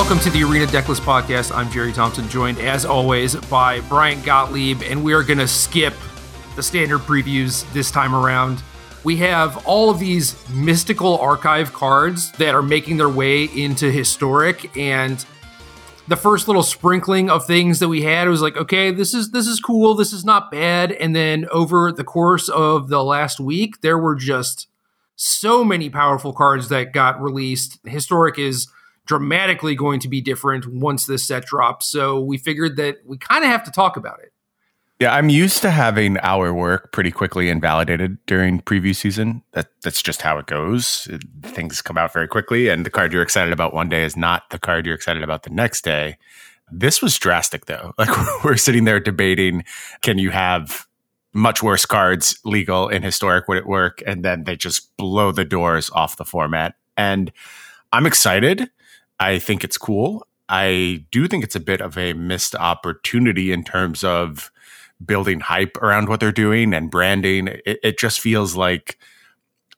Welcome to the Arena Decklist Podcast. I'm Jerry Thompson, joined as always by Brian Gottlieb, and we are going to skip the standard previews this time around. We have all of these mystical archive cards that are making their way into historic, and the first little sprinkling of things that we had was like, okay, this is this is cool, this is not bad, and then over the course of the last week, there were just so many powerful cards that got released. Historic is dramatically going to be different once this set drops. So we figured that we kind of have to talk about it. Yeah, I'm used to having our work pretty quickly invalidated during preview season. That that's just how it goes. Things come out very quickly, and the card you're excited about one day is not the card you're excited about the next day. This was drastic, though. Like we're sitting there debating: can you have much worse cards legal in historic? Would it work? And then they just blow the doors off the format. And I'm excited. I think it's cool. I do think it's a bit of a missed opportunity in terms of building hype around what they're doing and branding. It, it just feels like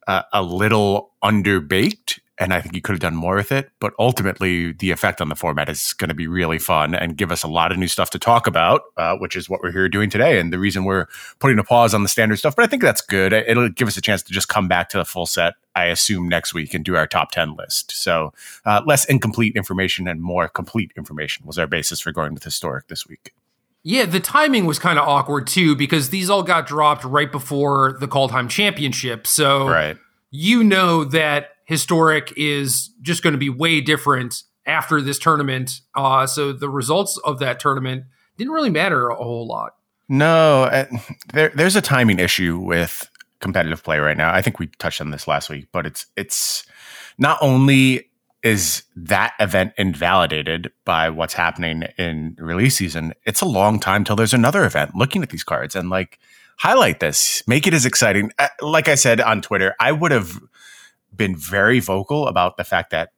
a, a little underbaked and I think you could have done more with it. But ultimately, the effect on the format is going to be really fun and give us a lot of new stuff to talk about, uh, which is what we're here doing today. And the reason we're putting a pause on the standard stuff, but I think that's good. It'll give us a chance to just come back to the full set, I assume, next week and do our top 10 list. So uh, less incomplete information and more complete information was our basis for going with historic this week. Yeah, the timing was kind of awkward too because these all got dropped right before the Kaldheim Championship. So right. you know that historic is just going to be way different after this tournament. Uh, so the results of that tournament didn't really matter a whole lot. No, uh, there, there's a timing issue with competitive play right now. I think we touched on this last week, but it's it's not only is that event invalidated by what's happening in release season, it's a long time till there's another event looking at these cards and like highlight this, make it as exciting. Uh, like I said on Twitter, I would have been very vocal about the fact that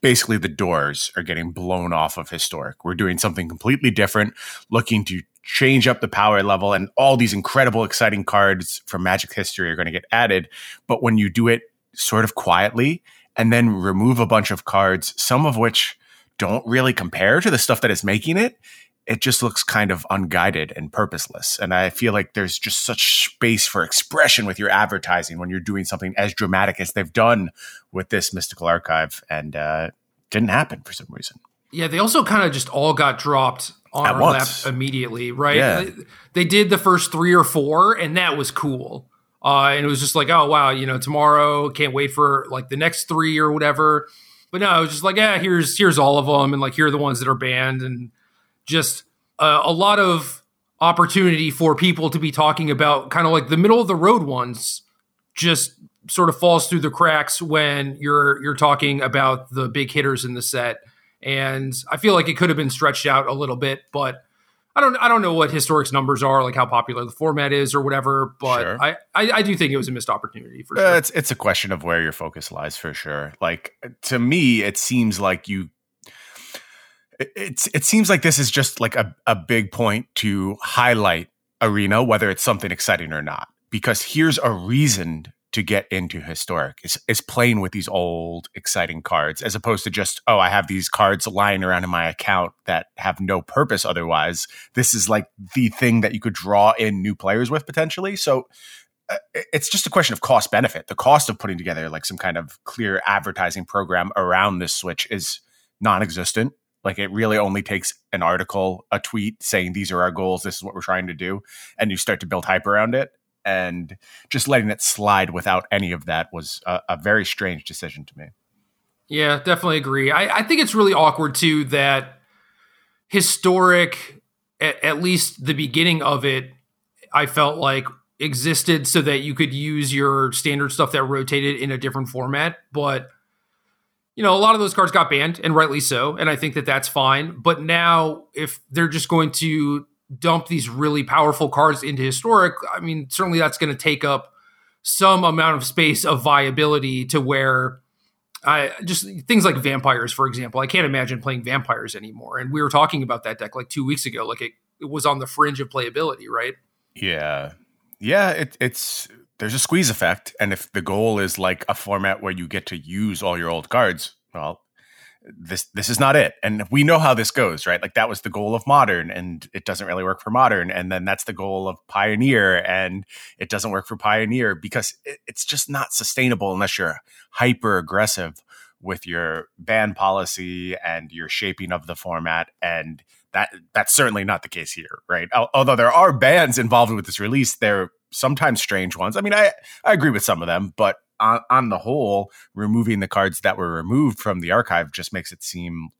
basically the doors are getting blown off of historic. We're doing something completely different, looking to change up the power level, and all these incredible, exciting cards from Magic history are going to get added. But when you do it sort of quietly and then remove a bunch of cards, some of which don't really compare to the stuff that is making it, it just looks kind of unguided and purposeless. And I feel like there's just such space for expression with your advertising when you're doing something as dramatic as they've done with this mystical archive, and uh, didn't happen for some reason. Yeah, they also kind of just all got dropped on At our once. lap immediately, right? Yeah. They, they did the first three or four, and that was cool. Uh, and it was just like, oh wow, you know, tomorrow can't wait for like the next three or whatever. But no, it was just like, yeah, here's here's all of them, and like here are the ones that are banned, and just uh, a lot of opportunity for people to be talking about kind of like the middle of the road ones just sort of falls through the cracks when you're you're talking about the big hitters in the set and I feel like it could have been stretched out a little bit but I don't I don't know what historic's numbers are like how popular the format is or whatever but Sure. I, I I do think it was a missed opportunity for Uh, sure it's it's a question of where your focus lies for sure. Like to me, it seems like you. It- It's it seems like this is just like a, a big point to highlight arena, whether it's something exciting or not. Because here's a reason to get into historic is is playing with these old exciting cards as opposed to just oh I have these cards lying around in my account that have no purpose otherwise. This is like the thing that you could draw in new players with potentially. So uh, it's just a question of cost benefit. The cost of putting together like some kind of clear advertising program around this switch is non-existent. Like it really only takes an article, a tweet saying these are our goals, this is what we're trying to do, and you start to build hype around it. And just letting it slide without any of that was a, a very strange decision to me. Yeah, definitely agree. I, I think it's really awkward too that historic, at, at least the beginning of it, I felt like existed so that you could use your standard stuff that rotated in a different format. But, you know, a lot of those cards got banned and rightly so. And I think that that's fine. But now, if they're just going to dump these really powerful cards into historic, I mean, certainly that's going to take up some amount of space of viability to where I just things like vampires, for example. I can't imagine playing vampires anymore. And we were talking about that deck like two weeks ago. Like it, it was on the fringe of playability, right? Yeah. Yeah, it, it's there's a squeeze effect, and if the goal is like a format where you get to use all your old cards, well, this this is not it. And we know how this goes right? Like that was the goal of modern and it doesn't really work for modern and then that's the goal of pioneer and it doesn't work for pioneer because it, it's just not sustainable unless you're hyper aggressive with your ban policy and your shaping of the format and that that's certainly not the case here right? Although there are bans involved with this release they're sometimes strange ones i mean i i agree with some of them but on, on the whole, removing the cards that were removed from the archive just makes it seem,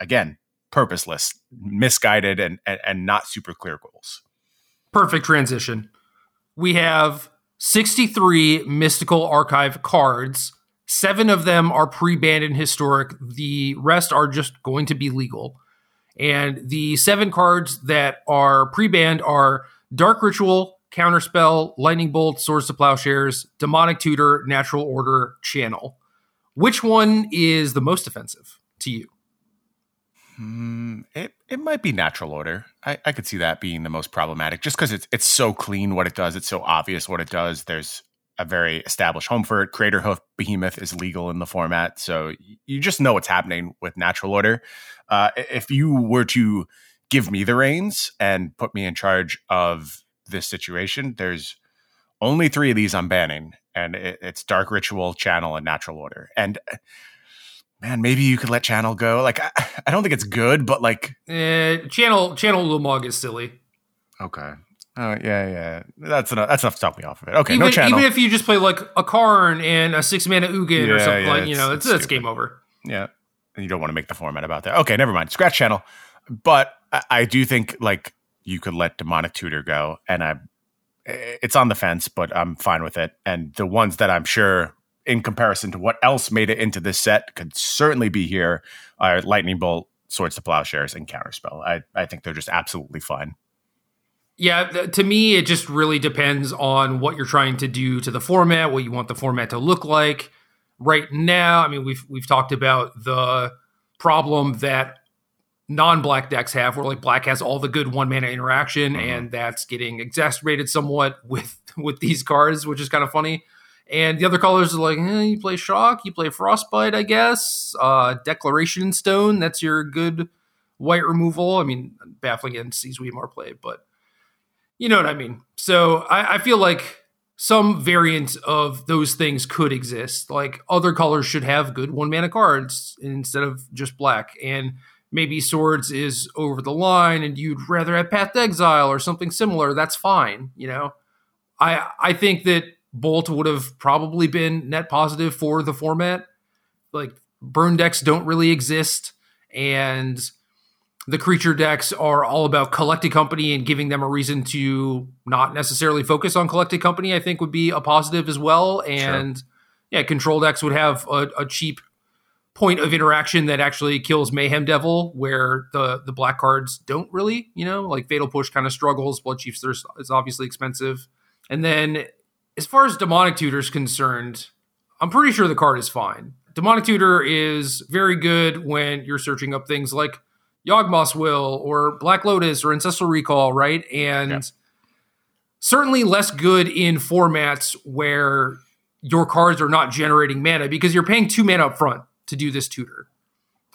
again, purposeless, misguided, and, and, and not super clear goals. Perfect transition. We have 63 mystical archive cards. Seven of them are pre banned and historic. The rest are just going to be legal. And the seven cards that are pre banned are Dark Ritual, Counterspell, Lightning Bolt, Swords to Plowshares, Demonic Tutor, Natural Order, Channel. Which one is the most offensive to you? Mm, it it might be Natural Order. I, I could see that being the most problematic, just because it's it's so clean what it does. It's so obvious what it does. There's a very established home for it. Craterhoof Behemoth is legal in the format, so you just know what's happening with Natural Order. Uh, if you were to give me the reins and put me in charge of this situation. There's only three of these I'm banning, and it, it's Dark Ritual, Channel, and Natural Order. And uh, man, maybe you could let Channel go. Like I, I don't think it's good, but like uh, Channel Channel Ulamog is silly. Okay. Oh yeah, yeah. That's enough. That's enough to stop me off of it. Okay, even, no channel. Even if you just play like a Karn and a six mana Ugin yeah, or something yeah, like, you know, it's, it's, it's game over. Yeah, and you don't want to make the format about that. Okay, never mind. Scratch channel. But I, I do think like you could let demonic tutor go, and I it's on the fence, but I'm fine with it. And the ones that I'm sure, in comparison to what else made it into this set, could certainly be here are Lightning Bolt, Swords to Plowshares, and Counterspell. I, I think they're just absolutely fine. Yeah, to me, it just really depends on what you're trying to do to the format, what you want the format to look like. Right now, I mean, we've we've talked about the problem that non-black decks have where like black has all the good one mana interaction mm-hmm. and that's getting exacerbated somewhat with with these cards which is kind of funny. And the other colors are like eh, you play shock you play frostbite i guess. Uh declaration stone that's your good white removal. I mean Baffling End sees we more play but you know what i mean. So I, I feel like some variant of those things could exist. Like other colors should have good one mana cards instead of just black. And maybe swords is over the line and you'd rather have path to exile or something similar that's fine you know? I i think that bolt would have probably been net positive for the format. Like burn decks don't really exist and the creature decks are all about collected company and giving them a reason to not necessarily focus on collected company i think would be a positive as well. And sure. yeah control decks would have a, a cheap point of interaction that actually kills Mayhem Devil, where the the black cards don't really, you know, like Fatal Push kind of struggles. Blood Chiefs is obviously expensive, and then as far as Demonic Tutor is concerned, I'm pretty sure the card is fine. Demonic Tutor is very good when you're searching up things like Yawgmoth's Will or Black Lotus or Ancestral Recall, right? And yeah. certainly less good in formats where your cards are not generating mana because you're paying two mana up front to do this tutor.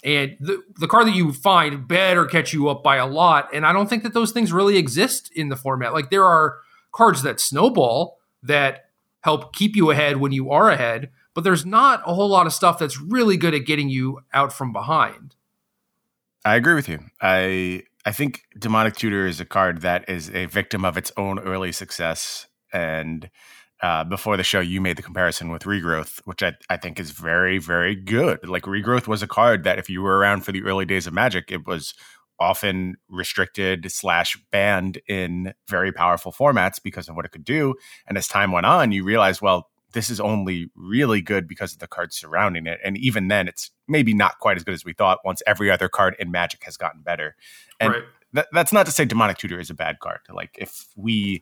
And the, the card that you find better catch you up by a lot. And I don't think that those things really exist in the format. Like there are cards that snowball that help keep you ahead when you are ahead, but there's not a whole lot of stuff that's really good at getting you out from behind. I agree with you. I I think Demonic Tutor is a card that is a victim of its own early success and uh, before the show, you made the comparison with Regrowth, which I, I think is very, very good. Like Regrowth was a card that if you were around for the early days of Magic, it was often restricted slash banned in very powerful formats because of what it could do. And as time went on, you realize, well, this is only really good because of the cards surrounding it. And even then, it's maybe not quite as good as we thought once every other card in Magic has gotten better. And right. th- that's not to say Demonic Tutor is a bad card. Like if we,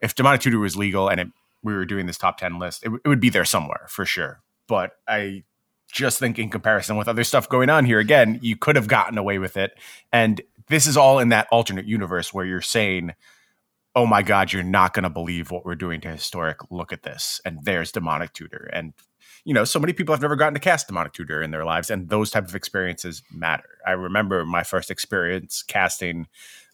if Demonic Tutor was legal and it we were doing this top 10 list, it, it would be there somewhere for sure. But I just think in comparison with other stuff going on here, again, you could have gotten away with it. And this is all in that alternate universe where you're saying, oh my God, you're not going to believe what we're doing to historic. Look at this. And there's demonic tutor. And you know, so many people have never gotten to cast demonic tutor in their lives, and those type of experiences matter. I remember my first experience casting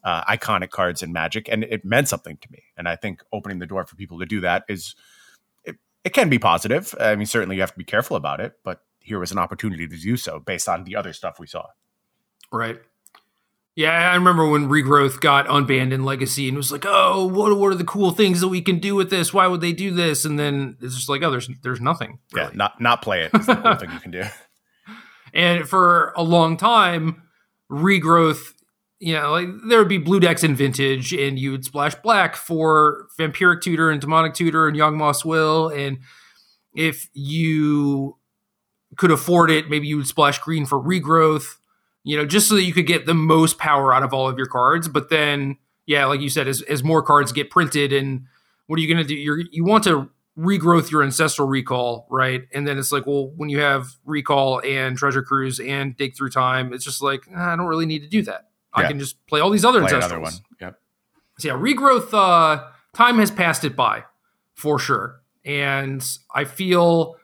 uh, iconic cards in Magic, and it meant something to me. And I think opening the door for people to do that is it, it can be positive. I mean, certainly you have to be careful about it, but here was an opportunity to do so based on the other stuff we saw. Right. Yeah, I remember when Regrowth got unbanned in Legacy and it was like, "Oh, what what are the cool things that we can do with this? Why would they do this?" And then it's just like, "Oh, there's there's nothing." Really. Yeah, not not play it. Is the cool thing you can do. And for a long time, Regrowth, you know, like there would be blue decks in Vintage, and you would splash black for Vampiric Tutor and Demonic Tutor and Yawgmoth's Will, and if you could afford it, maybe you would splash green for Regrowth you know, just so that you could get the most power out of all of your cards. But then, yeah, like you said, as, as more cards get printed, and what are you going to do? You're, you want to regrowth your ancestral recall, right? And then it's like, well, when you have recall and treasure cruise and dig through time, it's just like I don't really need to do that. Yeah. I can just play all these other play ancestrals. one. Yep. So yeah, regrowth. Uh, time has passed it by, for sure, and I feel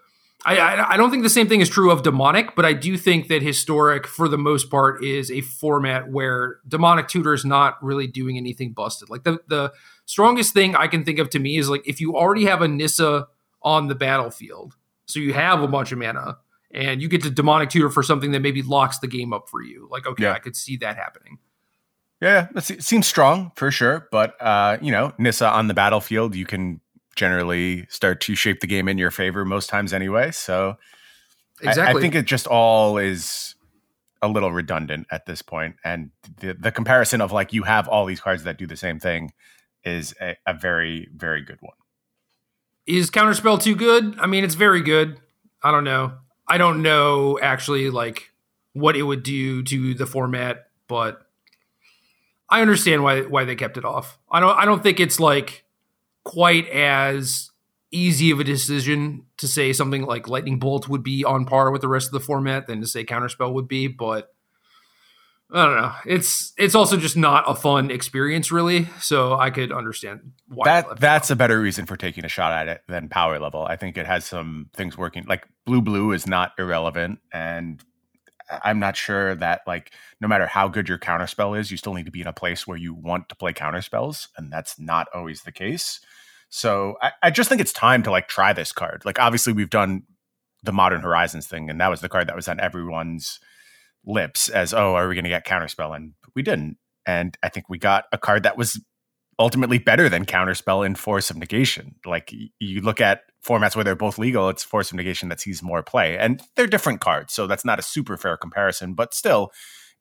I, I, I don't think the same thing is true of demonic, but I do think that historic, for the most part, is a format where demonic tutor is not really doing anything busted. Like the the strongest thing I can think of to me is like if you already have a Nissa on the battlefield, so you have a bunch of mana, and you get to demonic tutor for something that maybe locks the game up for you. Like okay, yeah. I could see that happening. Yeah, it seems strong for sure, but uh, you know, Nissa on the battlefield, you can generally start to shape the game in your favor most times anyway. So exactly. I, I think it just all is a little redundant at this point. And the, the comparison of like you have all these cards that do the same thing is a, a very, very good one. Is Counterspell too good? I mean, it's very good. I don't know. I don't know actually like what it would do to the format, but I understand why why they kept it off. I don't I don't think it's like quite as easy of a decision to say something like Lightning Bolt would be on par with the rest of the format than to say Counterspell would be, but I don't know. It's it's also just not a fun experience, really. So I could understand why that that's a better reason for taking a shot at it than power level. I think it has some things working. Like blue blue is not irrelevant, and I'm not sure that like no matter how good your counterspell is, you still need to be in a place where you want to play counterspells, and that's not always the case. So I, I just think it's time to like try this card. Like obviously we've done the Modern Horizons thing, and that was the card that was on everyone's lips as oh, are we going to get counterspell? And we didn't. And I think we got a card that was ultimately better than counterspell in force of negation. Like you look at formats where they're both legal, it's force of negation that sees more play, and they're different cards, so that's not a super fair comparison. But still,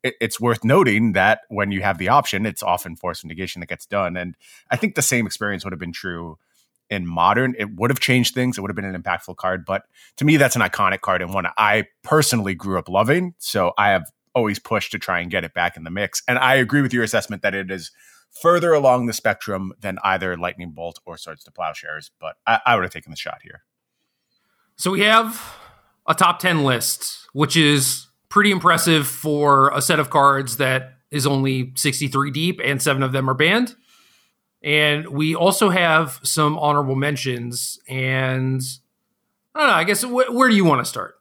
it, it's worth noting that when you have the option, it's often force of negation that gets done. And I think the same experience would have been true in modern. It would have changed things. It would have been an impactful card, but to me, that's an iconic card and one I personally grew up loving. So I have always pushed to try and get it back in the mix. And I agree with your assessment that it is further along the spectrum than either Lightning Bolt or Swords to Plowshares, but I, I would have taken the shot here. So we have a top 10 list, which is pretty impressive for a set of cards that is only 63 deep and seven of them are banned. And we also have some honorable mentions. And I don't know, I guess wh- where do you want to start?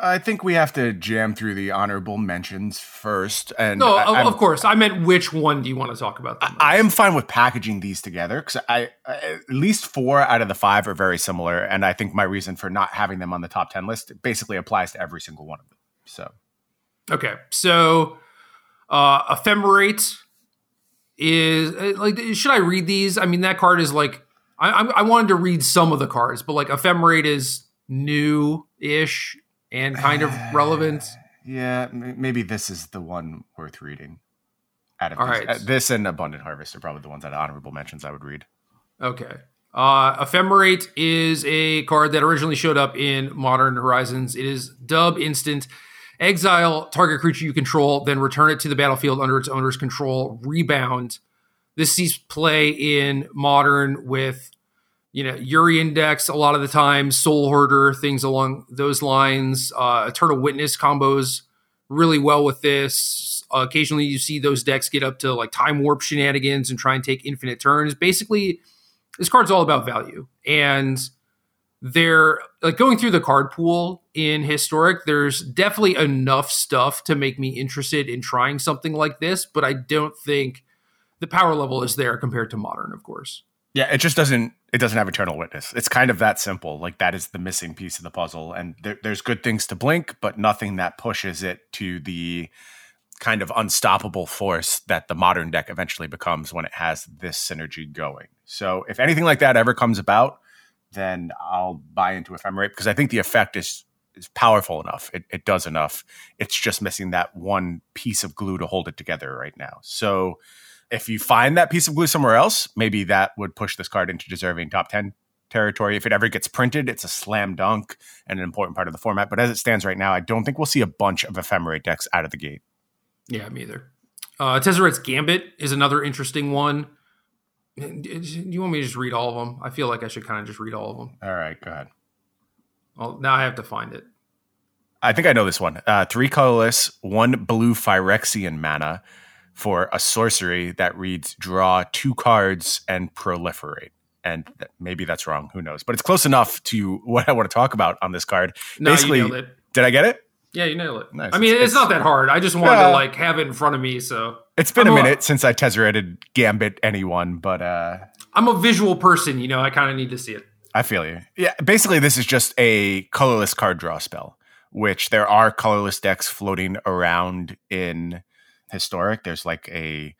I think we have to jam through the honorable mentions first. And no, I, of course, I meant which one do you want to talk about? I, I am fine with packaging these together because I, I, at least four out of the five are very similar, and I think my reason for not having them on the top ten list basically applies to every single one of them. So, okay, so uh, ephemerate is uh, like, should I read these? I mean, that card is like, I, I wanted to read some of the cards, but like ephemerate is new ish and kind of relevant. Yeah, maybe this is the one worth reading. Out of All these. right. Uh, this and Abundant Harvest are probably the ones that honorable mentions I would read. Okay. Uh, Ephemerate is a card that originally showed up in Modern Horizons. It is dub instant. Exile target creature you control, then return it to the battlefield under its owner's control. Rebound. This sees play in Modern with you know, Yuri Index a lot of the time, Soulherder, things along those lines. Uh, Eternal Witness combos really well with this. Uh, occasionally, you see those decks get up to like Time Warp shenanigans and try and take infinite turns. Basically, this card's all about value. And There, like going through the card pool in historic, there's definitely enough stuff to make me interested in trying something like this, but I don't think the power level is there compared to modern, of course. Yeah, it just doesn't it doesn't have eternal witness. It's kind of that simple. Like that is the missing piece of the puzzle. And there, there's good things to blink, but nothing that pushes it to the kind of unstoppable force that the modern deck eventually becomes when it has this synergy going. So if anything like that ever comes about, then I'll buy into ephemerate because I think the effect is is powerful enough. It, it does enough. It's just missing that one piece of glue to hold it together right now. So if you find that piece of glue somewhere else, maybe that would push this card into deserving top 10 territory. If it ever gets printed, it's a slam dunk and an important part of the format. But as it stands right now, I don't think we'll see a bunch of ephemerate decks out of the gate. Yeah, me either. Uh, Gambit is another interesting one. Do you want me to just read all of them? I feel like I should kind of just read all of them. All right, go ahead. Well, now I have to find it. I think I know this one. Uh, three colorless, one blue Phyrexian mana for a sorcery that reads draw two cards and proliferate. And th- maybe that's wrong. Who knows? But it's close enough to what I want to talk about on this card. No, Basically, you nailed it. Did I get it? Yeah, you nailed it. Nice. I mean, it's, it's, not that hard. I just wanted to like have it in front of me. So it's been I'm a minute a, since I Tezzereted Gambit anyone, but uh I'm a visual person. You know, I kind of need to see it. I feel you. Yeah, basically, this is just a colorless card draw spell, which there are colorless decks floating around in historic. There's like a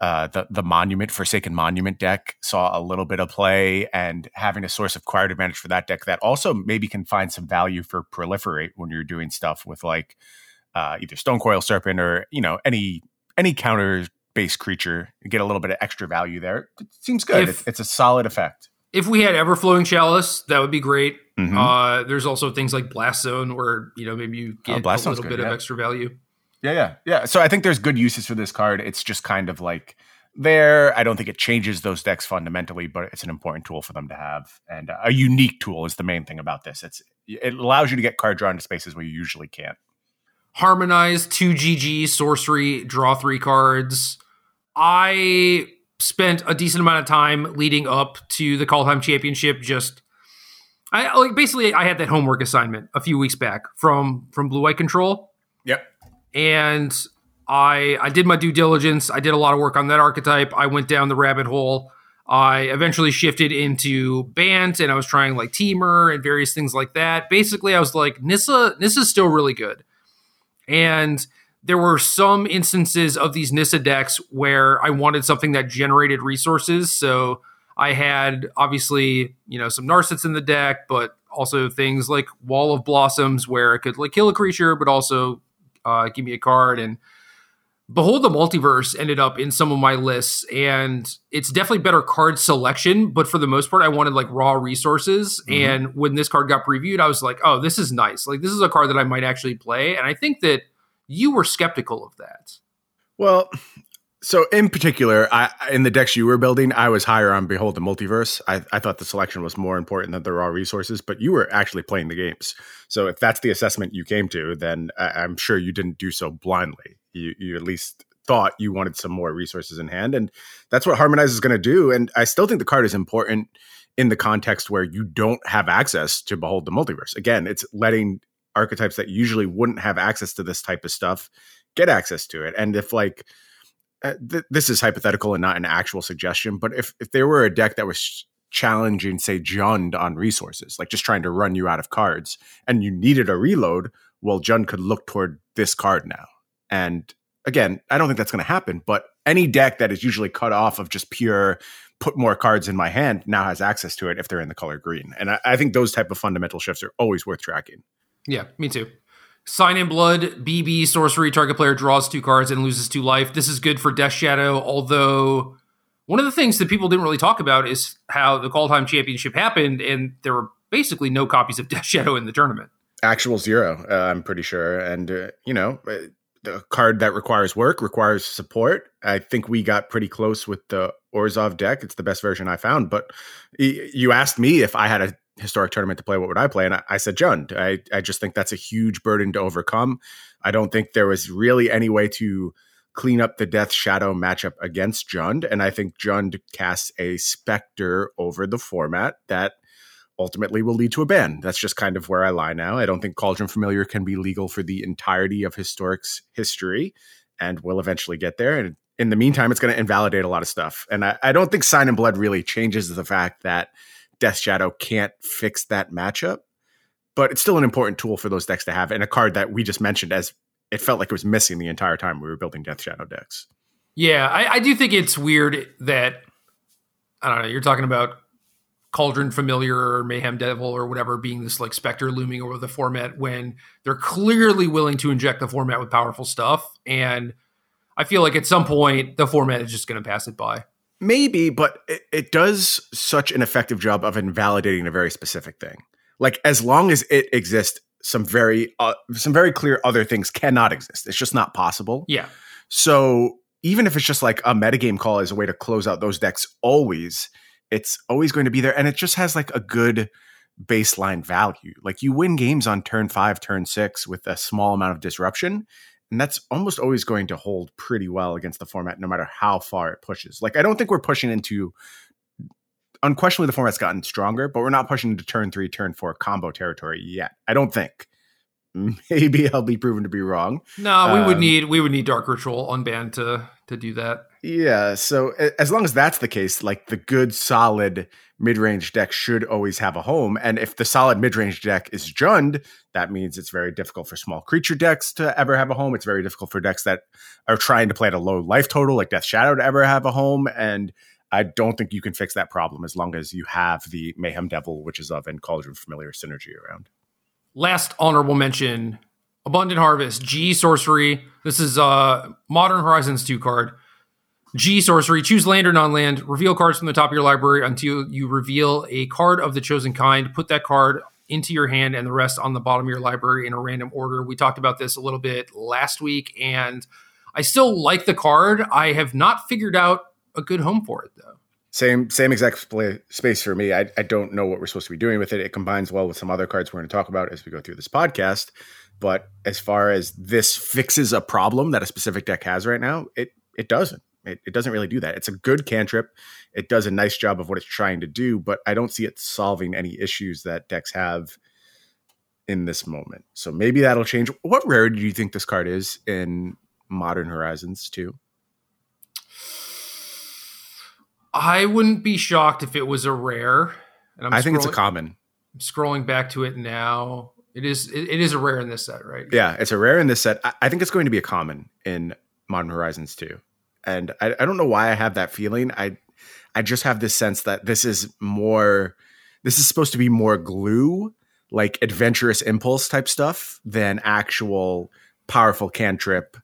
uh, the the monument Forsaken Monument deck saw a little bit of play, and having a source of card advantage for that deck that also maybe can find some value for proliferate when you're doing stuff with like uh, either Stonecoil Serpent or you know any any counter based creature. You get a little bit of extra value there. It seems good. If, it's a solid effect. If we had Everflowing Chalice, that would be great. Mm-hmm. Uh, there's also things like Blast Zone where you know maybe you oh, get oh, a little good, bit yeah. of extra value. Yeah, yeah, yeah. So I think there's good uses for this card. It's just kind of like there. I don't think it changes those decks fundamentally, but it's an important tool for them to have, and a unique tool is the main thing about this. It's it allows you to get card draw into spaces where you usually can't. Harmonize two GG sorcery, draw three cards. I spent a decent amount of time leading up to the Kaldheim Championship. Just I like basically I had that homework assignment a few weeks back from from Blue White Control. Yep and I I did my due diligence. I did a lot of work on that archetype. I went down the rabbit hole. I eventually shifted into Bant and I was trying like Temur and various things like that. Basically, I was like, Nissa, Nissa's still really good. And there were some instances of these Nissa decks where I wanted something that generated resources. So I had obviously, you know, some Narsets in the deck, but also things like Wall of Blossoms where it could like kill a creature, but also uh, give me a card. And Behold the Multiverse ended up in some of my lists, and it's definitely better card selection. But for the most part, I wanted like raw resources. Mm-hmm. And when this card got previewed, I was like, oh, this is nice. Like, this is a card that I might actually play. And I think that you were skeptical of that. Well, so in particular, I, in the decks you were building, I was higher on Behold the Multiverse. I, I, thought the selection was more important than the raw resources, but you were actually playing the games. So if that's the assessment you came to, then I, am sure you didn't do so blindly. You, you at least thought you wanted some more resources in hand, and that's what Harmonize is going to do. And I still think the card is important in the context where you don't have access to Behold the Multiverse. Again, it's letting archetypes that usually wouldn't have access to this type of stuff get access to it. And if like uh, th- this is hypothetical and not an actual suggestion, but if if there were a deck that was challenging, say, Jund on resources, like just trying to run you out of cards, and you needed a reload, well, Jund could look toward this card now. And again, I don't think that's going to happen, but any deck that is usually cut off of just pure put more cards in my hand now has access to it if they're in the color green. And I, I think those type of fundamental shifts are always worth tracking. Yeah, me too. Sign in Blood, BB, sorcery, target player draws two cards and loses two life. This is good for Death Shadow, although one of the things that people didn't really talk about is how the Kaldheim Championship happened, and there were basically no copies of Death Shadow in the tournament. Actual zero, uh, I'm pretty sure. And, uh, you know, uh, the card that requires work requires support. I think we got pretty close with the Orzhov deck. It's the best version I found. But you asked me if I had a historic tournament to play, what would I play? And I, I said Jund. I, I just think that's a huge burden to overcome. I don't think there was really any way to clean up the Death Shadow matchup against Jund. And I think Jund casts a specter over the format that ultimately will lead to a ban. That's just kind of where I lie now. I don't think Cauldron Familiar can be legal for the entirety of Historic's history, and we'll eventually get there. And in the meantime, it's going to invalidate a lot of stuff. And I, I don't think Sign in Blood really changes the fact that Death Shadow can't fix that matchup, but it's still an important tool for those decks to have, and a card that we just mentioned as it felt like it was missing the entire time we were building Death Shadow decks. Yeah, I, I do think it's weird that I don't know. You're talking about Cauldron Familiar or Mayhem Devil or whatever being this like specter looming over the format when they're clearly willing to inject the format with powerful stuff. And I feel like at some point the format is just going to pass it by. Maybe, but it, it does such an effective job of invalidating a very specific thing. Like as long as it exists, some very uh, some very clear other things cannot exist. It's just not possible. Yeah. So even if it's just like a metagame call as a way to close out those decks, always it's always going to be there, and it just has like a good baseline value. Like you win games on turn five, turn six with a small amount of disruption. And that's almost always going to hold pretty well against the format, no matter how far it pushes. Like, I don't think we're pushing into unquestionably the format's gotten stronger, but we're not pushing into turn three, turn four combo territory yet. I don't think. Maybe I'll be proven to be wrong. No, we um, would need we would need Dark Ritual unbanned to to do that. Yeah, so as long as that's the case, like the good solid mid-range deck should always have a home. And if the solid mid-range deck is Jund, that means it's very difficult for small creature decks to ever have a home. It's very difficult for decks that are trying to play at a low life total, like Death Shadow, to ever have a home. And I don't think you can fix that problem as long as you have the Mayhem Devil, which is of and Cauldron Familiar synergy around. Last honorable mention Abundant Harvest, G Sorcery. This is a Modern Horizons 2 card. G Sorcery, choose land or non land, reveal cards from the top of your library until you reveal a card of the chosen kind. Put that card into your hand and the rest on the bottom of your library in a random order. We talked about this a little bit last week, and I still like the card. I have not figured out a good home for it, though. Same same exact space for me. I, I don't know what we're supposed to be doing with it. It combines well with some other cards we're going to talk about as we go through this podcast. But as far as this fixes a problem that a specific deck has right now, it it doesn't. It, it doesn't really do that. It's a good cantrip. It does a nice job of what it's trying to do, but I don't see it solving any issues that decks have in this moment. So maybe that'll change. What rarity do you think this card is in Modern Horizons 2? I wouldn't be shocked if it was a rare. And i think it's a common. I'm scrolling back to it now. It is it, it is a rare in this set, right? Yeah, it's a rare in this set. I, I think it's going to be a common in Modern Horizons 2. And I, I don't know why I have that feeling. I I just have this sense that this is more this is supposed to be more glue, like adventurous impulse type stuff than actual powerful cantrip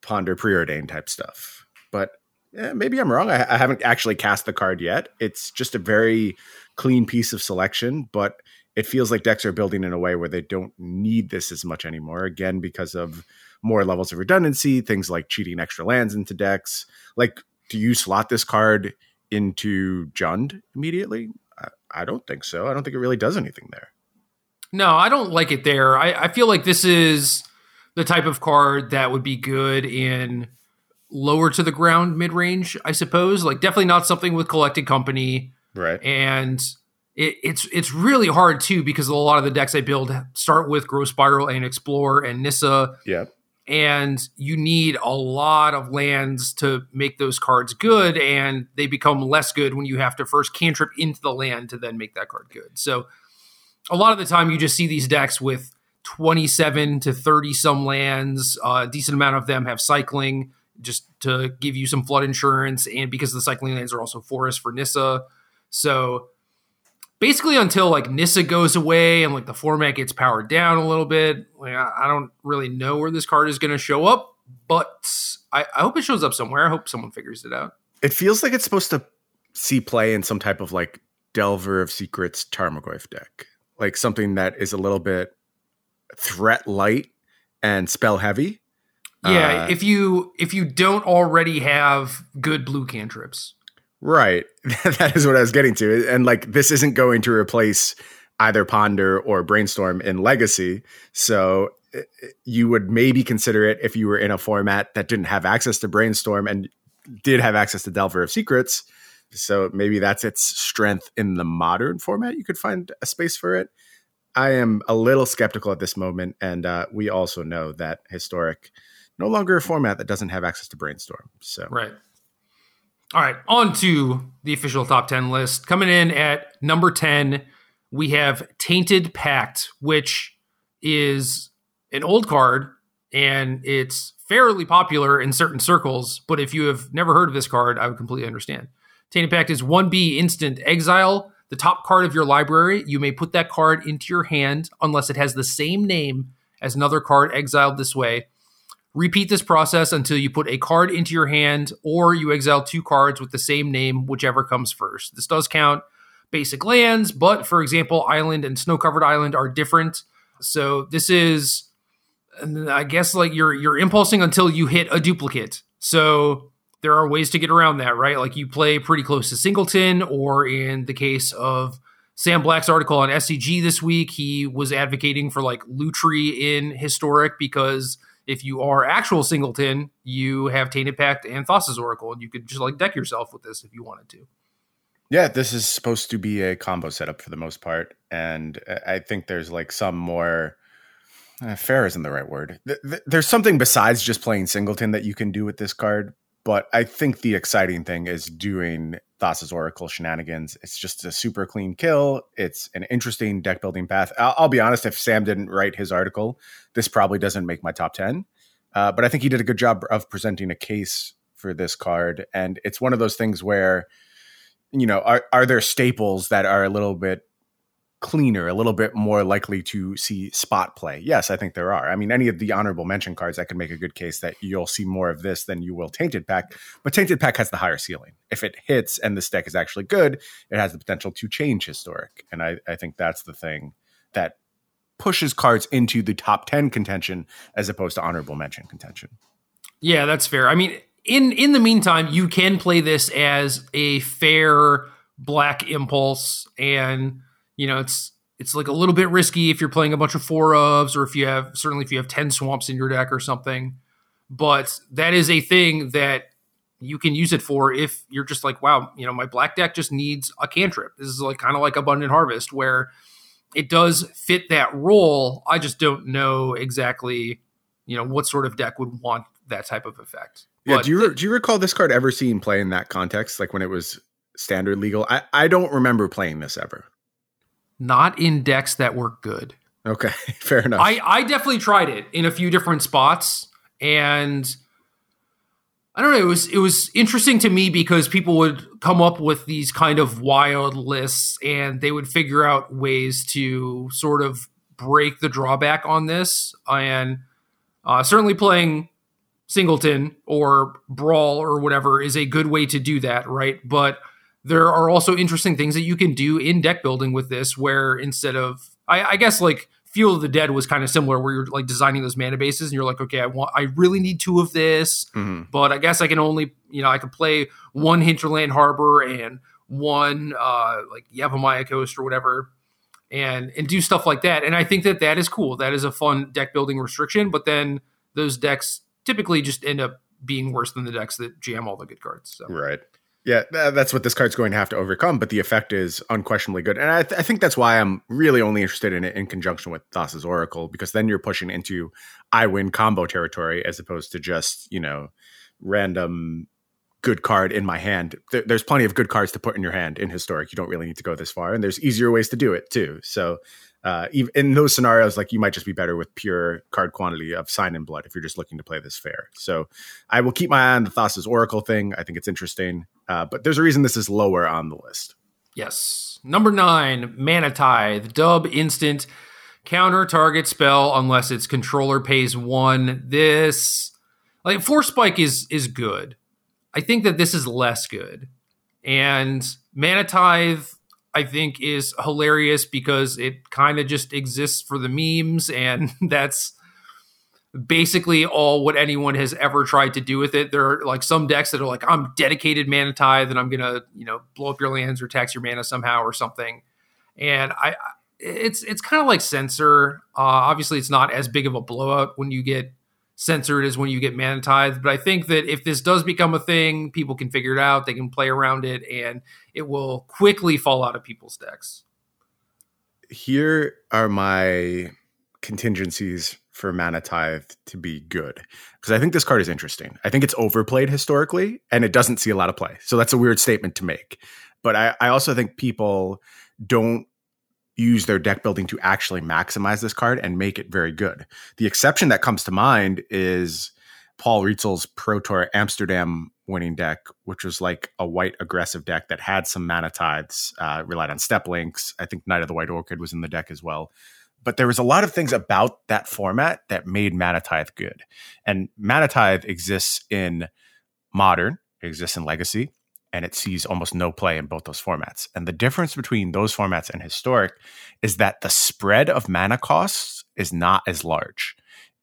ponder preordained type stuff. But eh, maybe I'm wrong. I, I, haven't actually cast the card yet. It's just a very clean piece of selection, but it feels like decks are building in a way where they don't need this as much anymore. Again, because of more levels of redundancy, things like cheating extra lands into decks. Like, do you slot this card into Jund immediately? I, I don't think so. I don't think it really does anything there. No, I don't like it there. I, I feel like this is the type of card that would be good in lower to the ground mid range, I suppose. Like definitely not something with collected company. Right. And it, it's it's really hard too because a lot of the decks I build start with Growth Spiral and Explore and Nissa. Yeah. And you need a lot of lands to make those cards good, and they become less good when you have to first cantrip into the land to then make that card good. So a lot of the time you just see these decks with 27 to 30 some lands. Uh, a decent amount of them have cycling just to give you some flood insurance. And because the cycling lands are also forest for Nissa. So basically until like Nissa goes away and like the format gets powered down a little bit, like I, don't really know where this card is going to show up, but I, I hope it shows up somewhere. I hope someone figures it out. It feels like it's supposed to see play in some type of like Delver of Secrets Tarmogoyf deck, like something that is a little bit threat light and spell heavy. Yeah, uh, if you if you don't already have good blue cantrips. Right. that is what I was getting to. And like this isn't going to replace either Ponder or Brainstorm in Legacy. So eh, eh, you would maybe consider it if you were in a format that didn't have access to Brainstorm and did have access to Delver of Secrets. So maybe that's its strength in the modern format. You could find a space for it. I am a little skeptical at this moment, and uh, we also know that historic no longer a format that doesn't have access to brainstorm. So right. All right, on to the official top 10 list. Coming in at number 10, we have Tainted Pact, which is an old card and it's fairly popular in certain circles. But if you have never heard of this card, I would completely understand. Tainted Pact is 1B instant exile, the top card of your library. You may put that card into your hand unless it has the same name as another card exiled this way. Repeat this process until you put a card into your hand or you exile two cards with the same name, whichever comes first. This does count basic lands, but for example, Island and Snow Covered Island are different. So this is, I guess, like you're you're impulsing until you hit a duplicate. So there are ways to get around that, right? Like you play pretty close to Singleton, or in the case of Sam Black's article on SCG this week, he was advocating for like Lutri in Historic because if you are actual Singleton, you have Tainted Pact and Thassa's Oracle, and you could just like deck yourself with this if you wanted to. Yeah, this is supposed to be a combo setup for the most part, and I think there's like some more. Uh, fair isn't the right word. Th- th- there's something besides just playing Singleton that you can do with this card, but I think the exciting thing is doing Thassa's Oracle shenanigans. It's just a super clean kill. It's an interesting deck building path. I'll, I'll be honest, if Sam didn't write his article, this probably doesn't make my top 10. Uh, but I think he did a good job of presenting a case for this card. And it's one of those things where you know, are are there staples that are a little bit cleaner, a little bit more likely to see spot play? Yes, I think there are. I mean, any of the honorable mention cards, I can make a good case that you'll see more of this than you will Tainted Pact, But Tainted Pact has the higher ceiling. If it hits and this deck is actually good, it has the potential to change historic. And I, I think that's the thing that pushes cards into the top 10 contention as opposed to honorable mention contention. Yeah, that's fair. I mean, in in the meantime, you can play this as a fair black impulse, and you know it's it's like a little bit risky if you're playing a bunch of four ofs, or if you have certainly if you have ten swamps in your deck or something. But that is a thing that you can use it for if you're just like, wow, you know, my black deck just needs a cantrip. This is like kind of like Abundant Harvest, where it does fit that role. I just don't know exactly, you know, what sort of deck would want that type of effect. Yeah. But do you do you recall this card ever seeing play in that context, like when it was standard legal? I I don't remember playing this ever. Not in decks that were good. Okay, fair enough. I I definitely tried it in a few different spots, and I don't know. It was it was interesting to me because people would come up with these kind of wild lists, and they would figure out ways to sort of break the drawback on this, and uh, certainly playing Singleton or Brawl or whatever is a good way to do that, right? But there are also interesting things that you can do in deck building with this, where instead of, I, I guess, like Field of the Dead was kind of similar, where you're like designing those mana bases, and you're like, okay, I want, I really need two of this, mm-hmm. but I guess I can only, you know, I can play one Hinterland Harbor and one uh like Yavimaya Coast or whatever, and and do stuff like that. And I think that that is cool. That is a fun deck building restriction. But then those decks typically just end up being worse than the decks that jam all the good cards. So. Right. Yeah, that's what this card's going to have to overcome, but the effect is unquestionably good. And I, th- I think that's why I'm really only interested in it in conjunction with Thassa's Oracle, because then you're pushing into I win combo territory as opposed to just, you know, random good card in my hand. there's plenty of good cards to put in your hand in Historic. You don't really need to go this far. And there's easier ways to do it too. So uh, in those scenarios, like you might just be better with pure card quantity of Sign in Blood if you're just looking to play this fair. So I will keep my eye on the Thassa's Oracle thing. I think it's interesting, uh, but there's a reason this is lower on the list. Yes. Number nine, Mana Tithe, dub instant counter target spell unless its controller pays one. This like Force Spike is is good. I think that this is less good. And Mana Tithe I think is hilarious because it kind of just exists for the memes, and that's basically all what anyone has ever tried to do with it. There are like some decks that are like, I'm dedicated mana tithe, and I'm gonna, you know, blow up your lands or tax your mana somehow or something. And I, it's it's kind of like censor. Uh, obviously, it's not as big of a blowout when you get censored as when you get mana tithe. But I think that if this does become a thing, people can figure it out. They can play around it, and it will quickly fall out of people's decks. Here are my contingencies for mana tithe to be good because I think this card is interesting. I think it's overplayed historically, and it doesn't see a lot of play. So that's a weird statement to make. But I, I also think people don't use their deck building to actually maximize this card and make it very good. The exception that comes to mind is Paul Rietzl's Pro Tour Amsterdam winning deck, which was like a white aggressive deck that had some mana tithes, uh, relied on Steppe Lynx. I think Knight of the White Orchid was in the deck as well. But there was a lot of things about that format that made Mana Tithe good. And Mana Tithe exists in modern, exists in legacy, and it sees almost no play in both those formats. And the difference between those formats and historic is that the spread of mana costs is not as large.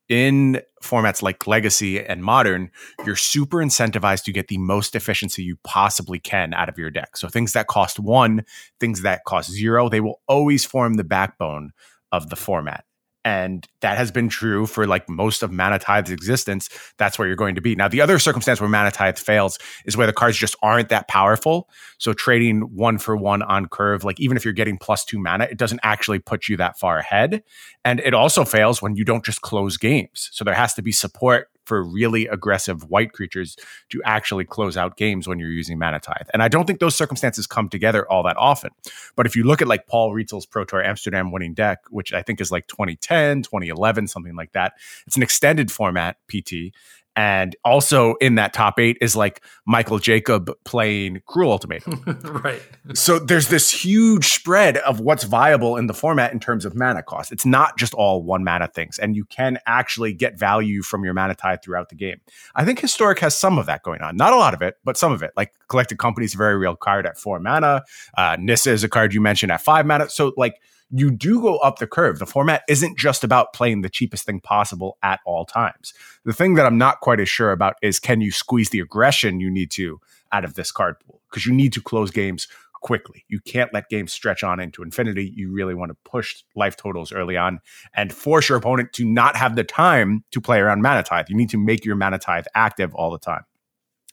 In formats like legacy and modern, you're super incentivized to get the most efficiency you possibly can out of your deck. So things that cost one, things that cost zero, they will always form the backbone of the format. And that has been true for like most of Mana Tithe's existence. That's where you're going to be. Now, the other circumstance where Mana Tithe fails is where the cards just aren't that powerful. So trading one for one on curve, like even if you're getting plus two mana, it doesn't actually put you that far ahead. And it also fails when you don't just close games. So there has to be support for really aggressive white creatures to actually close out games when you're using Mana Tithe. And I don't think those circumstances come together all that often. But if you look at like Paul Rietzl's Pro Tour Amsterdam winning deck, which I think is like 2010, 2011, something like that, it's an extended format PT. And also in that top eight is like Michael Jacob playing Cruel Ultimatum. right. So there's this huge spread of what's viable in the format in terms of mana cost. It's not just all one mana things, and you can actually get value from your mana tithe throughout the game. I think Historic has some of that going on. Not a lot of it, but some of it. Like Collected Company is a very real card at four mana. Uh, Nissa is a card you mentioned at five mana. So like you do go up the curve. The format isn't just about playing the cheapest thing possible at all times. The thing that I'm not quite as sure about is can you squeeze the aggression you need to out of this card pool? Because you need to close games quickly. You can't let games stretch on into infinity. You really want to push life totals early on and force your opponent to not have the time to play around mana tithe. You need to make your mana tithe active all the time.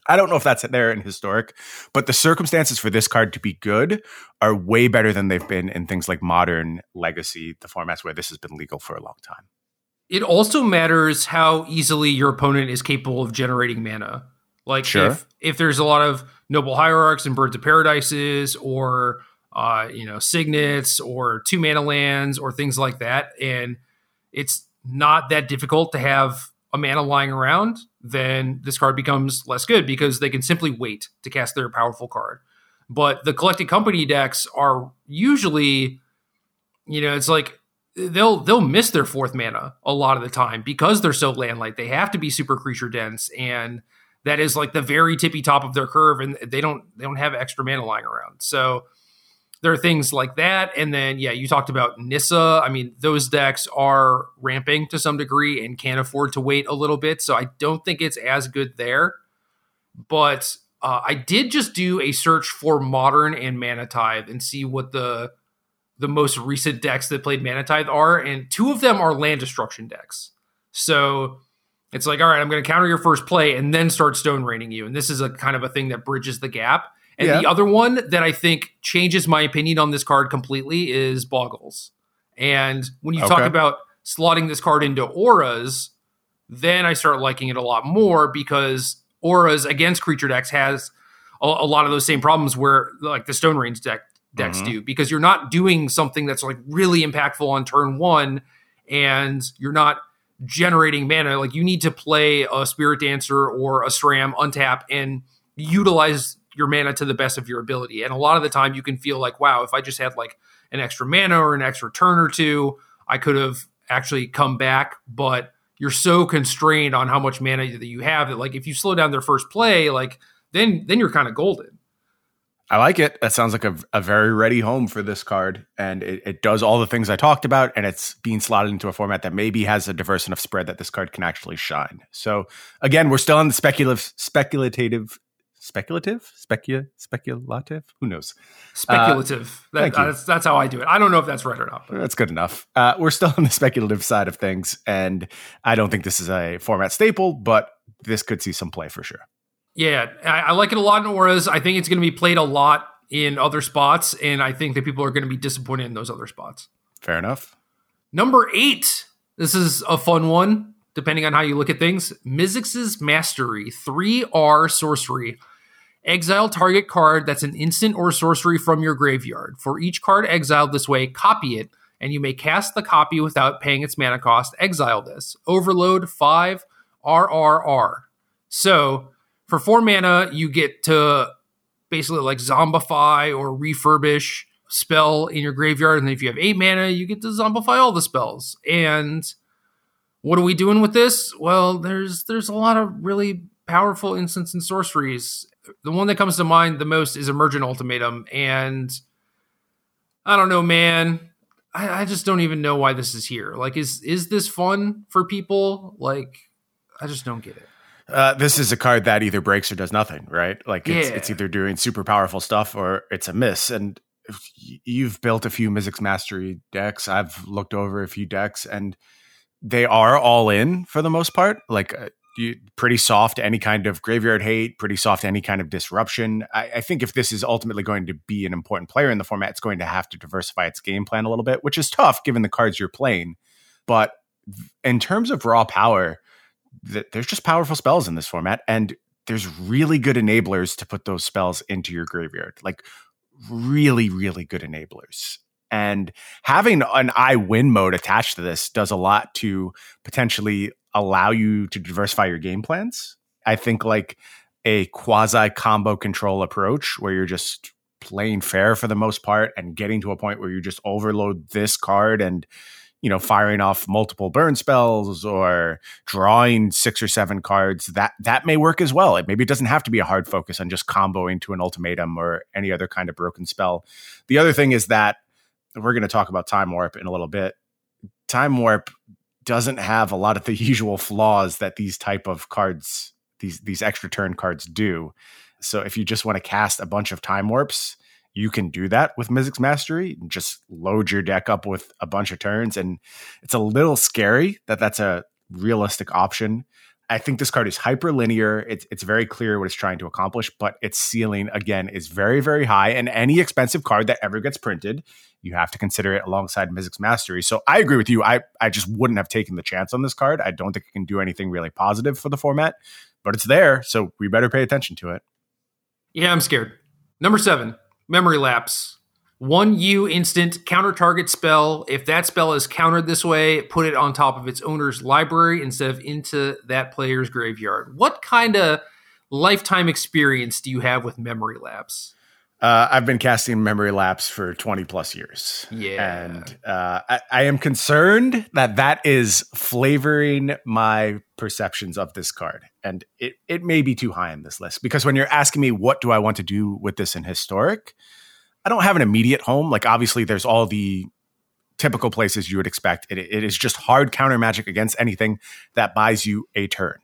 I don't know if that's there in historic, but the circumstances for this card to be good are way better than they've been in things like modern legacy, the formats where this has been legal for a long time. It also matters how easily your opponent is capable of generating mana. Like sure. if if there's a lot of noble hierarchs and birds of paradises or uh, you know, signets or two mana lands or things like that, and it's not that difficult to have a mana lying around, then this card becomes less good because they can simply wait to cast their powerful card. But the collected company decks are usually, you know, it's like they'll they'll miss their fourth mana a lot of the time because they're so land light. They have to be super creature dense, and that is like the very tippy top of their curve, and they don't they don't have extra mana lying around. So there are things like that. And then, yeah, you talked about Nissa. I mean, those decks are ramping to some degree and can't afford to wait a little bit. So I don't think it's as good there. But uh, I did just do a search for Modern and Mana and see what the the most recent decks that played Mana are. And two of them are land destruction decks. So it's like, all right, I'm going to counter your first play and then start stone raining you. And this is a kind of a thing that bridges the gap. And yeah. the other one that I think changes my opinion on this card completely is Boggles. And when you okay. talk about slotting this card into auras, then I start liking it a lot more because auras against creature decks has a, a lot of those same problems where like the Stone Rains deck decks mm-hmm. do because you're not doing something that's like really impactful on turn one and you're not generating mana. Like you need to play a Spirit Dancer or a SRAM untap and utilize your mana to the best of your ability. And a lot of the time you can feel like, wow, if I just had like an extra mana or an extra turn or two, I could have actually come back. But you're so constrained on how much mana that you have that like if you slow down their first play, like then then you're kind of golden. I like it. That sounds like a, a very ready home for this card. And it, it does all the things I talked about, and it's being slotted into a format that maybe has a diverse enough spread that this card can actually shine. So again, we're still on the speculative speculative speculative, specu speculative. Who knows? Speculative. Uh, that, that's that's how I do it. I don't know if that's right or not. But. That's good enough. Uh, we're still on the speculative side of things, and I don't think this is a format staple, but this could see some play for sure. Yeah, I, I like it a lot in auras. I think it's going to be played a lot in other spots, and I think that people are going to be disappointed in those other spots. Fair enough. Number eight. This is a fun one, depending on how you look at things. Mizzix's Mastery, 3R sorcery. Exile target card that's an instant or sorcery from your graveyard. For each card exiled this way, copy it, and you may cast the copy without paying its mana cost. Exile this. Overload 5 RRR. So for 4 mana, you get to basically like zombify or refurbish spell in your graveyard. And if you have 8 mana, you get to zombify all the spells. And what are we doing with this? Well, there's there's a lot of really powerful instants and sorceries the one that comes to mind the most is Emergent Ultimatum, and I don't know, man. I, I, just don't even know why this is here. Like, is is this fun for people? Like, I just don't get it. Uh, this is a card that either breaks or does nothing, right? Like, it's, yeah. it's either doing super powerful stuff or it's a miss. And you've built a few Mizzix Mastery decks. I've looked over a few decks, and they are all in for the most part. Like, uh, you, pretty soft any kind of graveyard hate, pretty soft any kind of disruption. I, I, think if this is ultimately going to be an important player in the format, it's going to have to diversify its game plan a little bit, which is tough given the cards you're playing. But in terms of raw power, th- there's just powerful spells in this format, and there's really good enablers to put those spells into your graveyard. Like really, really good enablers. And having an I win mode attached to this does a lot to potentially allow you to diversify your game plans. I think like a quasi combo control approach where you're just playing fair for the most part and getting to a point where you just overload this card and you know firing off multiple burn spells or drawing six or seven cards that that may work as well it maybe it doesn't have to be a hard focus on just comboing to an ultimatum or any other kind of broken spell the other thing is that we're going to talk about time warp in a little bit time warp doesn't have a lot of the usual flaws that these type of cards these these extra turn cards do. So if you just want to cast a bunch of time warps, you can do that with Mizzix Mastery. And just load your deck up with a bunch of turns, and it's a little scary that that's a realistic option. I think this card is hyper linear. It's it's very clear what it's trying to accomplish, but its ceiling again is very very high. And any expensive card that ever gets printed, you have to consider it alongside Mizzix Mastery. So I agree with you. I I just wouldn't have taken the chance on this card. I don't think it can do anything really positive for the format, but it's there, so we better pay attention to it. Yeah, I'm scared. Number seven, Memory Lapse. One U instant counter target spell. If that spell is countered this way, put it on top of its owner's library instead of into that player's graveyard. What kind of lifetime experience do you have with Memory Lapse? Uh, I've been casting Memory Lapse for 20 plus years. Yeah. And uh, I, I, am concerned that that is flavoring my perceptions of this card. And it, it may be too high on this list because when you're asking me, what do I want to do with this in Historic? I don't have an immediate home. Like obviously, there's all the typical places you would expect. It, it is just hard counter magic against anything that buys you a turn.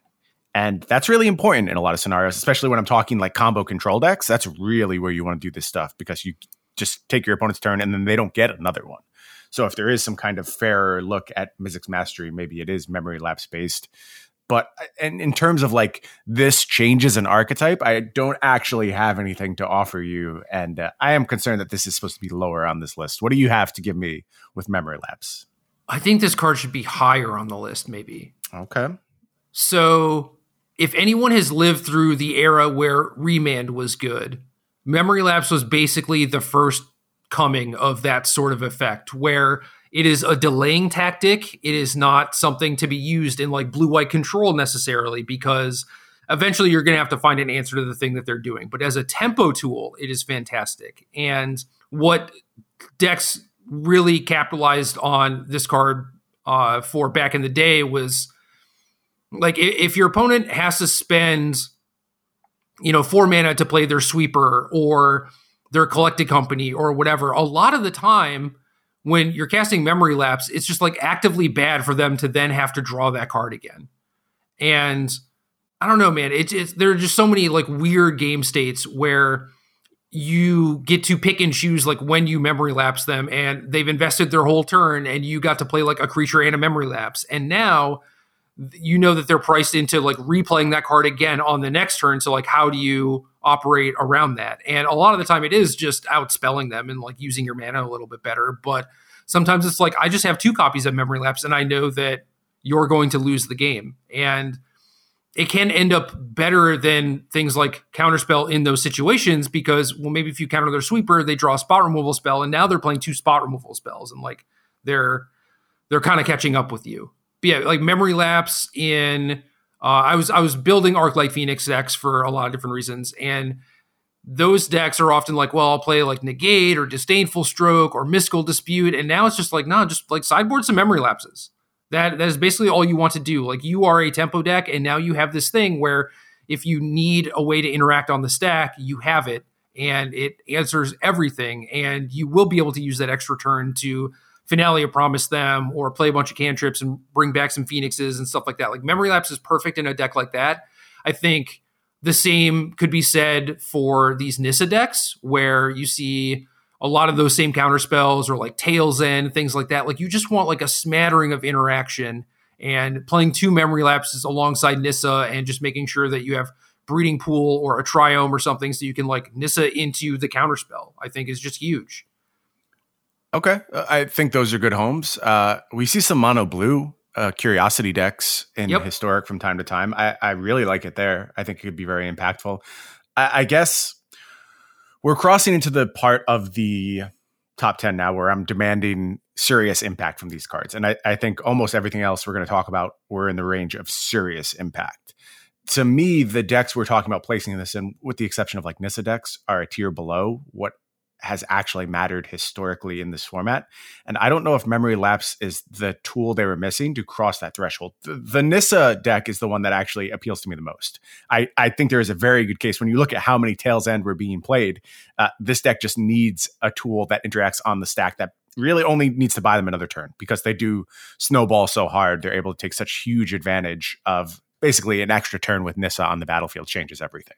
And that's really important in a lot of scenarios, especially when I'm talking like combo control decks. That's really where you want to do this stuff because you just take your opponent's turn and then they don't get another one. So if there is some kind of fairer look at Mizzix Mastery, maybe it is memory lapse based. But and in terms of like this changes an archetype, I don't actually have anything to offer you, and uh, I am concerned that this is supposed to be lower on this list. What do you have to give me with memory lapse? I think this card should be higher on the list, maybe. Okay. So, if anyone has lived through the era where Remand was good, Memory Lapse was basically the first coming of that sort of effect where it is a delaying tactic. It is not something to be used in like blue white control necessarily because eventually you're going to have to find an answer to the thing that they're doing. But as a tempo tool, it is fantastic. And what decks really capitalized on this card uh, for back in the day was like if your opponent has to spend you know four mana to play their sweeper or their collected company or whatever a lot of the time when you're casting memory lapse, it's just like actively bad for them to then have to draw that card again. And I don't know, man. It's it's there are just so many like weird game states where you get to pick and choose like when you memory lapse them and they've invested their whole turn and you got to play like a creature and a memory lapse and now you know that they're priced into like replaying that card again on the next turn so like how do you operate around that. And a lot of the time it is just outspelling them and like using your mana a little bit better. But sometimes it's like i just have two copies of memory lapse and i know that you're going to lose the game. And it can end up better than things like counterspell in those situations because well maybe if you counter their sweeper they draw a spot removal spell and now they're playing two spot removal spells and like they're they're kind of catching up with you. But yeah like memory lapse in uh, i was i was building Arclight Phoenix decks for a lot of different reasons and those decks are often like well i'll play like negate or disdainful stroke or mystical dispute and now it's just like no just like sideboard some memory lapses that that is basically all you want to do. Like you are a tempo deck, and now you have this thing where if you need a way to interact on the stack, you have it, and it answers everything. And you will be able to use that extra turn to Finale of Promise them or play a bunch of cantrips and bring back some phoenixes and stuff like that. Like memory lapse is perfect in a deck like that. I think the same could be said for these Nissa decks where you see a lot of those same counter spells or like Tale's End, things like that. Like you just want like a smattering of interaction and playing two memory lapses alongside Nissa and just making sure that you have breeding pool or a triome or something so you can like Nissa into the counter spell, I think is just huge. Okay. Uh, I think those are good homes. Uh, we see some mono blue uh, curiosity decks in yep. historic from time to time. I, I really like it there. I think it could be very impactful. I, I guess we're crossing into the part of the top 10 now where I'm demanding serious impact from these cards. And I, I think almost everything else we're going to talk about, we're in the range of serious impact. To me, the decks we're talking about placing this in, with the exception of like Nissa decks, are a tier below what has actually mattered historically in this format. And I don't know if memory lapse is the tool they were missing to cross that threshold. The, the Nissa deck is the one that actually appeals to me the most. I, I think there is a very good case when you look at how many Tale's End were being played. Uh, this deck just needs a tool that interacts on the stack that really only needs to buy them another turn because they do snowball so hard. They're able to take such huge advantage of basically an extra turn with Nissa on the battlefield changes everything.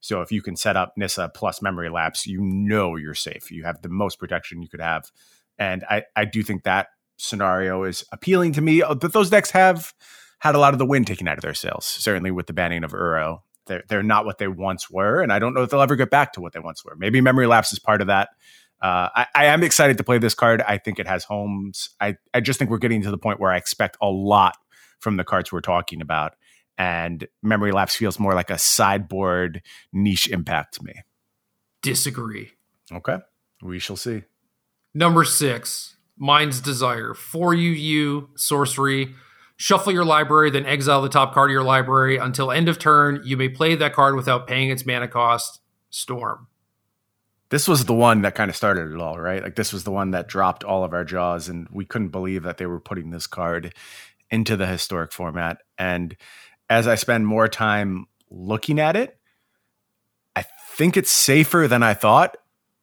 So if you can set up Nissa plus memory lapse, you know you're safe. You have the most protection you could have. And I, I do think that scenario is appealing to me. But those decks have had a lot of the wind taken out of their sails, certainly with the banning of Uro. They're, they're not what they once were. And I don't know if they'll ever get back to what they once were. Maybe memory lapse is part of that. Uh, I, I, am excited to play this card. I think it has homes. I, I just think we're getting to the point where I expect a lot from the cards we're talking about and memory lapse feels more like a sideboard niche impact to me. Disagree. Okay. We shall see. Number six, Mind's Desire. For you, you, sorcery. Shuffle your library, then exile the top card of your library. Until end of turn, you may play that card without paying its mana cost. Storm. This was the one that kind of started it all, right? Like this was the one that dropped all of our jaws, and we couldn't believe that they were putting this card into the historic format. And as I spend more time looking at it, I think it's safer than I thought,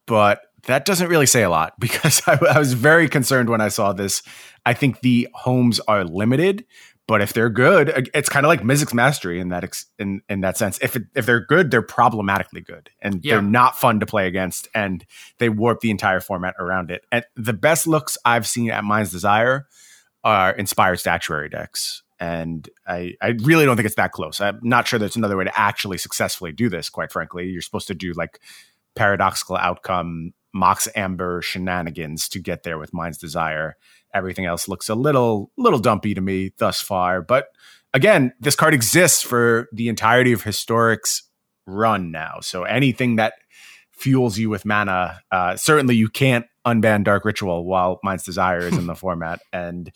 but that doesn't really say a lot because I, I, was very concerned when I saw this. I think the homes are limited, but if they're good, it's kind of like Mizzix Mastery in that ex, in in that sense. If it, if they're good, they're problematically good, and yeah. they're not fun to play against, and they warp the entire format around it. And the best looks I've seen at Mind's Desire are inspired statuary decks and I, I really don't think it's that close. I'm not sure there's another way to actually successfully do this, quite frankly. You're supposed to do like paradoxical outcome, Mox Amber shenanigans to get there with Mind's Desire. Everything else looks a little little dumpy to me thus far. But again, this card exists for the entirety of Historic's run now. So anything that fuels you with mana, uh, certainly you can't unban Dark Ritual while Mind's Desire is in the format. And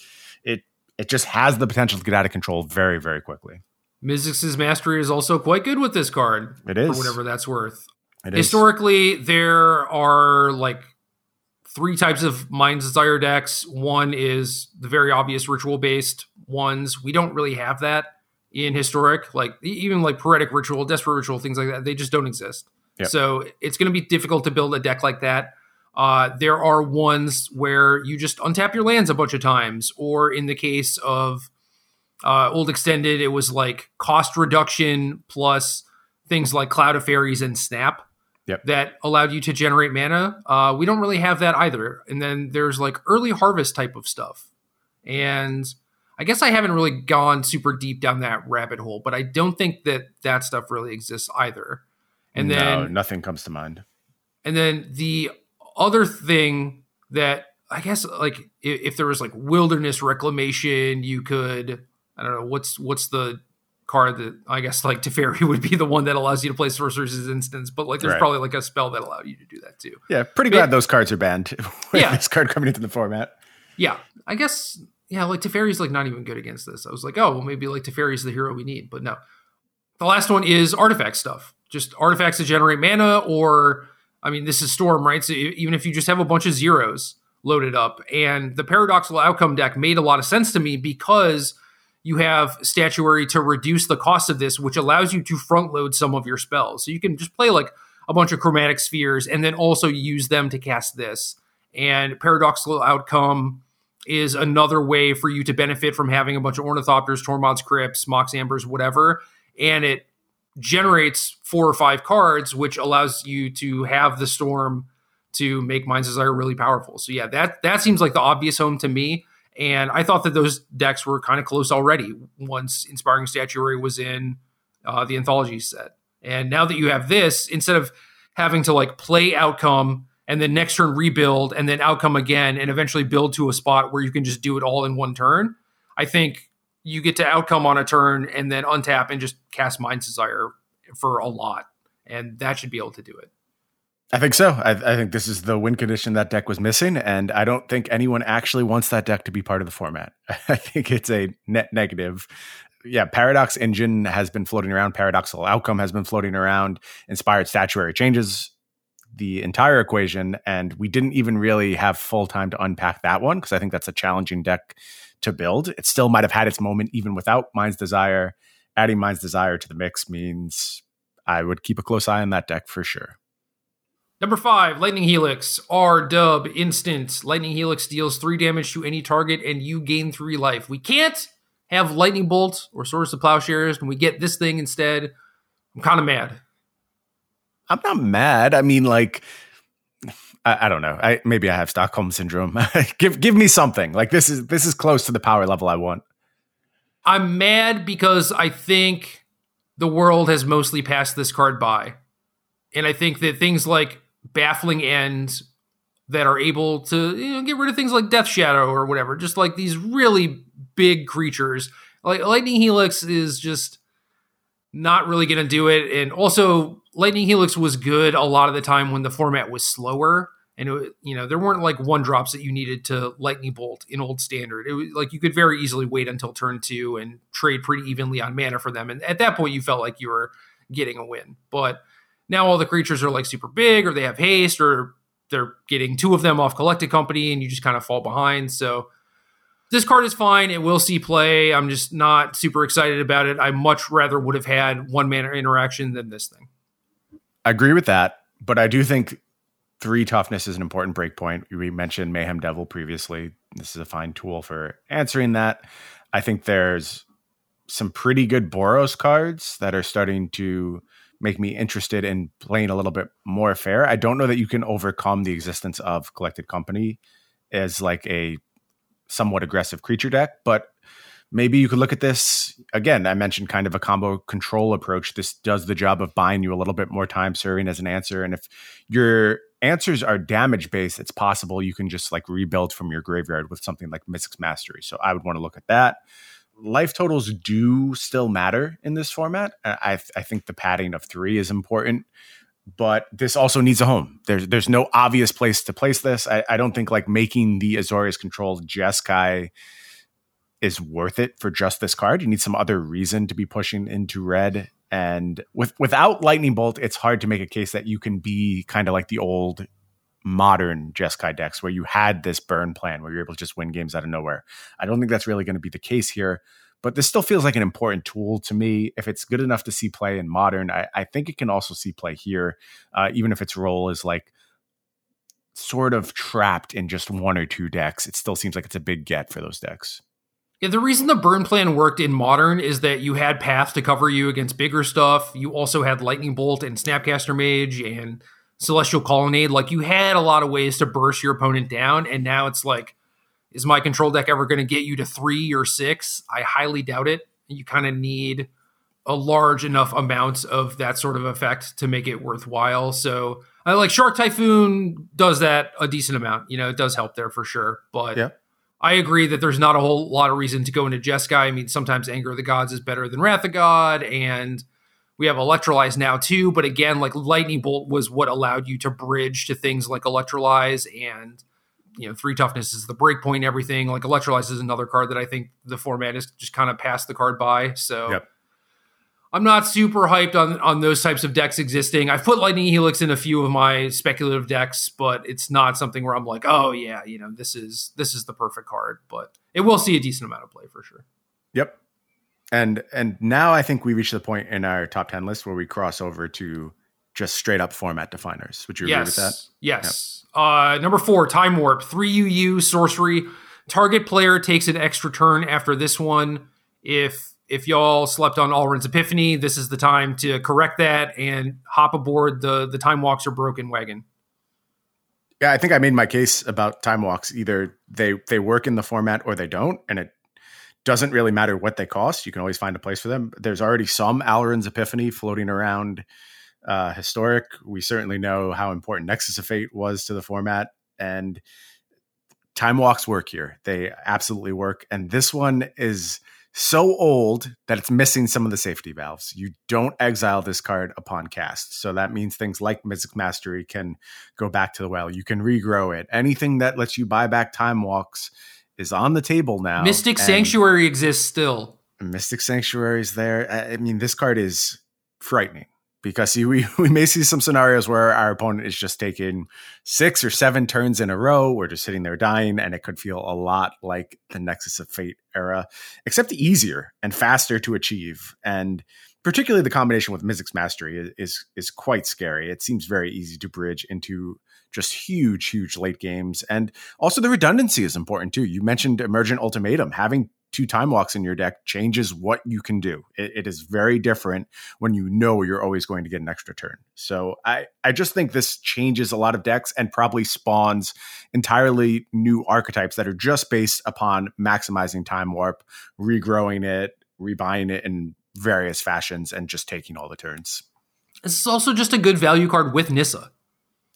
it just has the potential to get out of control very, very quickly. Mizzix's mastery is also quite good with this card. It is. For whatever that's worth. It Historically, is. there are like three types of Mind's Desire decks. One is the very obvious ritual based ones. We don't really have that in Historic. Like even like Pyretic Ritual, Desperate Ritual, things like that. They just don't exist. Yep. So it's going to be difficult to build a deck like that. Uh, there are ones where you just untap your lands a bunch of times, or in the case of Uh, old extended, it was like cost reduction plus things like Cloud of Faeries and Snap Yep. that allowed you to generate mana. Uh, we don't really have that either. And then there's like early harvest type of stuff. And I guess I haven't really gone super deep down that rabbit hole, but I don't think that that stuff really exists either. And then nothing comes to mind. and then the other thing that I guess like if, if there was like wilderness reclamation, you could I don't know what's what's the card that I guess like Teferi would be the one that allows you to play sorcerer's instance, but like there's Right. probably like a spell that allowed you to do that too. Yeah, pretty But- glad those cards are banned. Yeah. this card coming into the format. Yeah, I guess yeah, like Teferi's like not even good against this. I was like, oh, well, maybe like Teferi's the hero we need, but no. The last one is artifact stuff, just artifacts that generate mana, or I mean, this is Storm, right? So even if you just have a bunch of zeros loaded up, and the paradoxical outcome deck made a lot of sense to me because you have statuary to reduce the cost of this, which allows you to front load some of your spells. So you can just play like a bunch of chromatic spheres and then also use them to cast this. And paradoxical outcome is another way for you to benefit from having a bunch of ornithopters, tormods, crypts, mox ambers, whatever. And it generates four or five cards, which allows you to have the storm to make Mind's Desire really powerful. So yeah, that that seems like the obvious home to me. And I thought that those decks were kind of close already once Inspiring Statuary was in uh, the anthology set. And now that you have this, instead of having to like play outcome and then next turn rebuild and then outcome again and eventually build to a spot where you can just do it all in one turn, I think you get to outcome on a turn and then untap and just cast Mind's Desire for a lot. And that should be able to do it. I think so. I, I think this is the win condition that deck was missing, and I don't think anyone actually wants that deck to be part of the format. I think it's a net negative. Yeah, Paradox Engine has been floating around. Paradoxical Outcome has been floating around. Inspired Statuary changes the entire equation, and we didn't even really have full time to unpack that one because I think that's a challenging deck to build. It still might have had its moment even without Mind's Desire. Adding Mind's Desire to the mix means I would keep a close eye on that deck for sure. Number five, Lightning Helix. R dub instant. Lightning Helix deals three damage to any target and you gain three life. We can't have Lightning Bolt or Swords to Plowshares and we get this thing instead. I'm kind of mad. I'm not mad. I mean, like, I, I don't know. I maybe I have Stockholm syndrome. give give me something. Like this is this is close to the power level I want. I'm mad because I think the world has mostly passed this card by. And I think that things like Baffling End that are able to you know, get rid of things like Death Shadow or whatever, just like these really big creatures. Like Lightning Helix is just not really going to do it. And also, Lightning Helix was good a lot of the time when the format was slower. And it, you know there weren't like one drops that you needed to lightning bolt in old standard. It was like you could very easily wait until turn two and trade pretty evenly on mana for them. And at that point, you felt like you were getting a win. But now all the creatures are like super big, or they have haste, or they're getting two of them off collected company, and you just kind of fall behind. So this card is fine. It will see play. I'm just not super excited about it. I much rather would have had one mana interaction than this thing. I agree with that, but I do think three toughness is an important breakpoint. We mentioned Mayhem Devil previously. This is a fine tool for answering that. I think there's some pretty good Boros cards that are starting to make me interested in playing a little bit more fair. I don't know that you can overcome the existence of Collected Company as like a somewhat aggressive creature deck, but maybe you could look at this again. I mentioned kind of a combo control approach. This does the job of buying you a little bit more time serving as an answer. And if your answers are damage based, it's possible you can just like rebuild from your graveyard with something like Mizzix's Mastery. So I would want to look at that. Life totals do still matter in this format. I, I think the padding of three is important, but this also needs a home. There's there's no obvious place to place this. I, I don't think like making the Azorius controlled Jeskai is worth it for just this card. You need some other reason to be pushing into red. And with without Lightning Bolt, it's hard to make a case that you can be kind of like the old modern Jeskai decks where you had this burn plan where you're able to just win games out of nowhere. I don't think that's really going to be the case here. But this still feels like an important tool to me. If it's good enough to see play in modern, I, I think it can also see play here, uh, even if its role is like sort of trapped in just one or two decks. It still seems like it's a big get for those decks. Yeah, the reason the burn plan worked in modern is that you had path to cover you against bigger stuff. You also had lightning bolt and snapcaster mage and celestial colonnade. Like you had a lot of ways to burst your opponent down, and now it's like, is my control deck ever going to get you to three or six? I highly doubt it. You kind of need a large enough amount of that sort of effect to make it worthwhile. So, I like Shark Typhoon does that a decent amount. You know, it does help there for sure. But Yeah. I agree that there's not a whole lot of reason to go into Jeskai. I mean, sometimes Anger of the Gods is better than Wrath of God, and we have Electrolyze now too. But again, like Lightning Bolt was what allowed you to bridge to things like Electrolyze and you know, three toughness is the break point and everything. Like Electrolyze is another card that I think the format is just kind of passed the card by. So Yep. I'm not super hyped on on those types of decks existing. I've put Lightning Helix in a few of my speculative decks, but it's not something where I'm like, oh yeah, you know, this is this is the perfect card. But it will see a decent amount of play for sure. Yep. And and now I think we reach the point in our top ten list where we cross over to just straight up format definers. Would you agree with that? Yes. Uh, number four, Time Warp. Three UU sorcery. Target player takes an extra turn after this one. If if y'all slept on Alrund's Epiphany, this is the time to correct that and hop aboard the the Time Walks are broken wagon. Yeah, I think I made my case about time walks. Either they they work in the format or they don't, and it doesn't really matter what they cost. You can always find a place for them. There's already some Alrund's Epiphany floating around uh, historic. We certainly know how important Nexus of Fate was to the format, and time walks work here. They absolutely work, and this one is so old that it's missing some of the safety valves. You don't exile this card upon cast. So that means things like Mizzix Mastery can go back to the well. You can regrow it. Anything that lets you buy back time walks is on the table now. Mystic Sanctuary exists still. Mystic Sanctuary is there. I mean, this card is frightening because we, we may see some scenarios where our opponent is just taking six or seven turns in a row. We're just sitting there dying, and it could feel a lot like the Nexus of Fate era, except easier and faster to achieve. And particularly the combination with Mizzix's Mastery is, is is quite scary. It seems very easy to bridge into just huge, huge late games. And also the redundancy is important too. You mentioned Emergent Ultimatum. Having two time walks in your deck changes what you can do. It, it is very different when you know you're always going to get an extra turn. So I, I just think this changes a lot of decks and probably spawns entirely new archetypes that are just based upon maximizing time warp, regrowing it, rebuying it in various fashions, and just taking all the turns. This is also just a good value card with Nissa.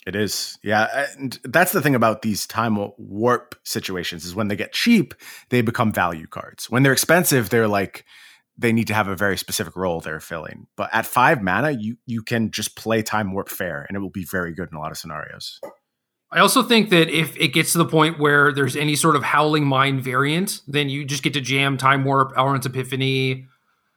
It is. Yeah. And that's the thing about these time warp situations is when they get cheap, they become value cards. When they're expensive, they're like they need to have a very specific role they're filling. But at five mana, you you can just play time warp fair and it will be very good in a lot of scenarios. I also think that if it gets to the point where there's any sort of Howling Mine variant, then you just get to jam Time Warp, Alrund's Epiphany,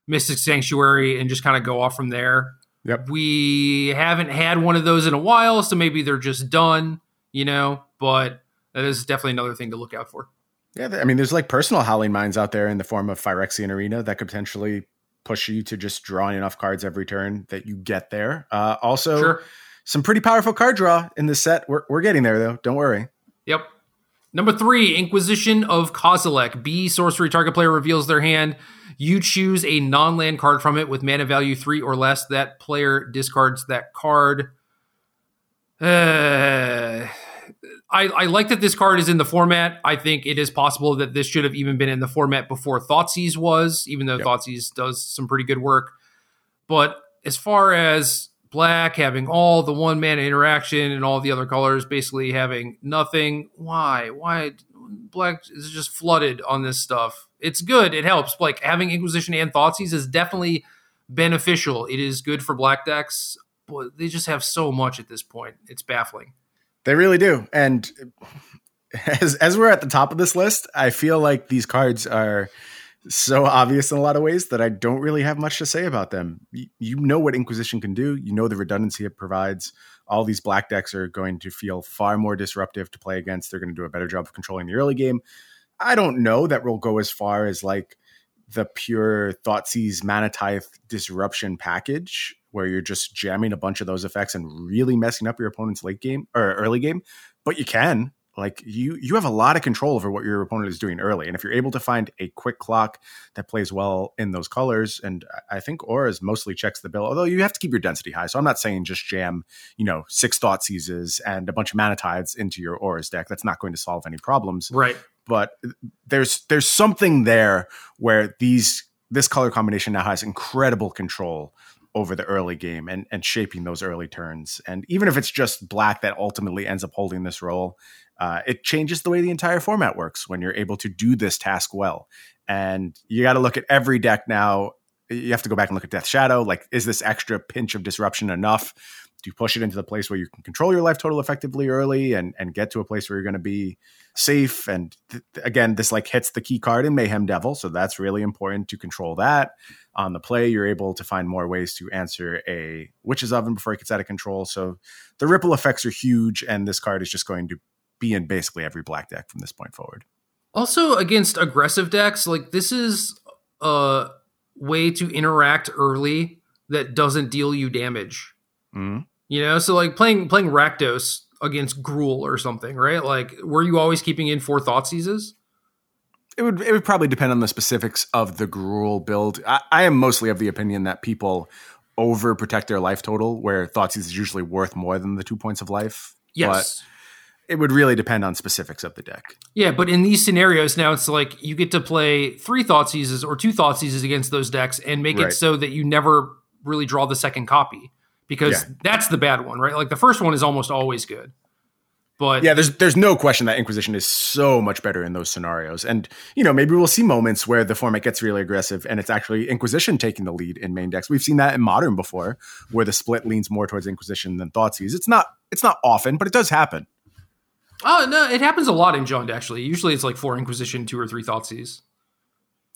Mystic Sanctuary, and just kind of go off from there. Yep. We haven't had one of those in a while, so maybe they're just done, you know, but that is definitely another thing to look out for. Yeah, I mean, there's like personal howling mines out there in the form of Phyrexian Arena that could potentially push you to just drawing enough cards every turn that you get there. Uh, also, Sure. some pretty powerful card draw in this set. We're, we're getting there though. Don't worry. Yep. Number three, Inquisition of Kozilek. B sorcery target player reveals their hand. You choose a non-land card from it with mana value three or less. That player discards that card. Uh, I, I like that this card is in the format. I think it is possible that this should have even been in the format before Thoughtseize was, even though Yep. Thoughtseize does some pretty good work. But as far as black having all the one man interaction and all the other colors basically having nothing, why? Why black is just flooded on this stuff? It's good. It helps. Like having Inquisition and Thoughtseize is definitely beneficial. It is good for black decks, but they just have so much at this point. It's baffling. They really do. And as as we're at the top of this list, I feel like these cards are so obvious in a lot of ways that I don't really have much to say about them. You, know what Inquisition can do. You know the redundancy it provides. All these black decks are going to feel far more disruptive to play against. They're going to do a better job of controlling the early game. I don't know that we'll go as far as like the pure Thoughtseize Manatithe disruption package, where you're just jamming a bunch of those effects and really messing up your opponent's late game or early game. But you can. Like you you have a lot of control over what your opponent is doing early and if you're able to find a quick clock that plays well in those colors and i think auras mostly checks the bill although you have to keep your density high so i'm not saying just jam you know six Thoughtseizes and a bunch of mana tithes into your auras deck. That's not going to solve any problems. Right. But there's there's something there where these this color combination now has incredible control over the early game and, and shaping those early turns. And even if it's just black that ultimately ends up holding this role, uh, it changes the way the entire format works when you're able to do this task well. And you got to look at every deck now. You have to go back and look at Death Shadow. Like, is this extra pinch of disruption enough? Do you push it into the place where you can control your life total effectively early and, and get to a place where you're going to be safe? And th- again, this like hits the key card in Mayhem Devil. So that's really important to control that on the play, you're able to find more ways to answer a witch's oven before it gets out of control. So the ripple effects are huge, and this card is just going to be in basically every black deck from this point forward. Also, against aggressive decks, like this is a way to interact early that doesn't deal you damage. Mm-hmm. You know, so like playing playing Rakdos against Gruul or something, right? Like, were you always keeping in four Thoughtseizes? It would it would probably depend on the specifics of the Gruul build. I, I am mostly of the opinion that people overprotect their life total, where Thoughtseize is usually worth more than the two points of life. Yes. But it would really depend on specifics of the deck. Yeah, but in these scenarios now it's like you get to play three Thoughtseizes or two Thoughtseizes against those decks and make right. it so that you never really draw the second copy. Because yeah. that's the bad one, right? Like the first one is almost always good. But yeah, there's there's no question that Inquisition is so much better in those scenarios. And you know, maybe we'll see moments where the format gets really aggressive and it's actually Inquisition taking the lead in main decks. We've seen that in modern before, where the split leans more towards Inquisition than Thoughtseize. It's not it's not often, but it does happen. Oh no, it happens a lot in Jund actually. Usually it's like four Inquisition, two or three Thoughtseize.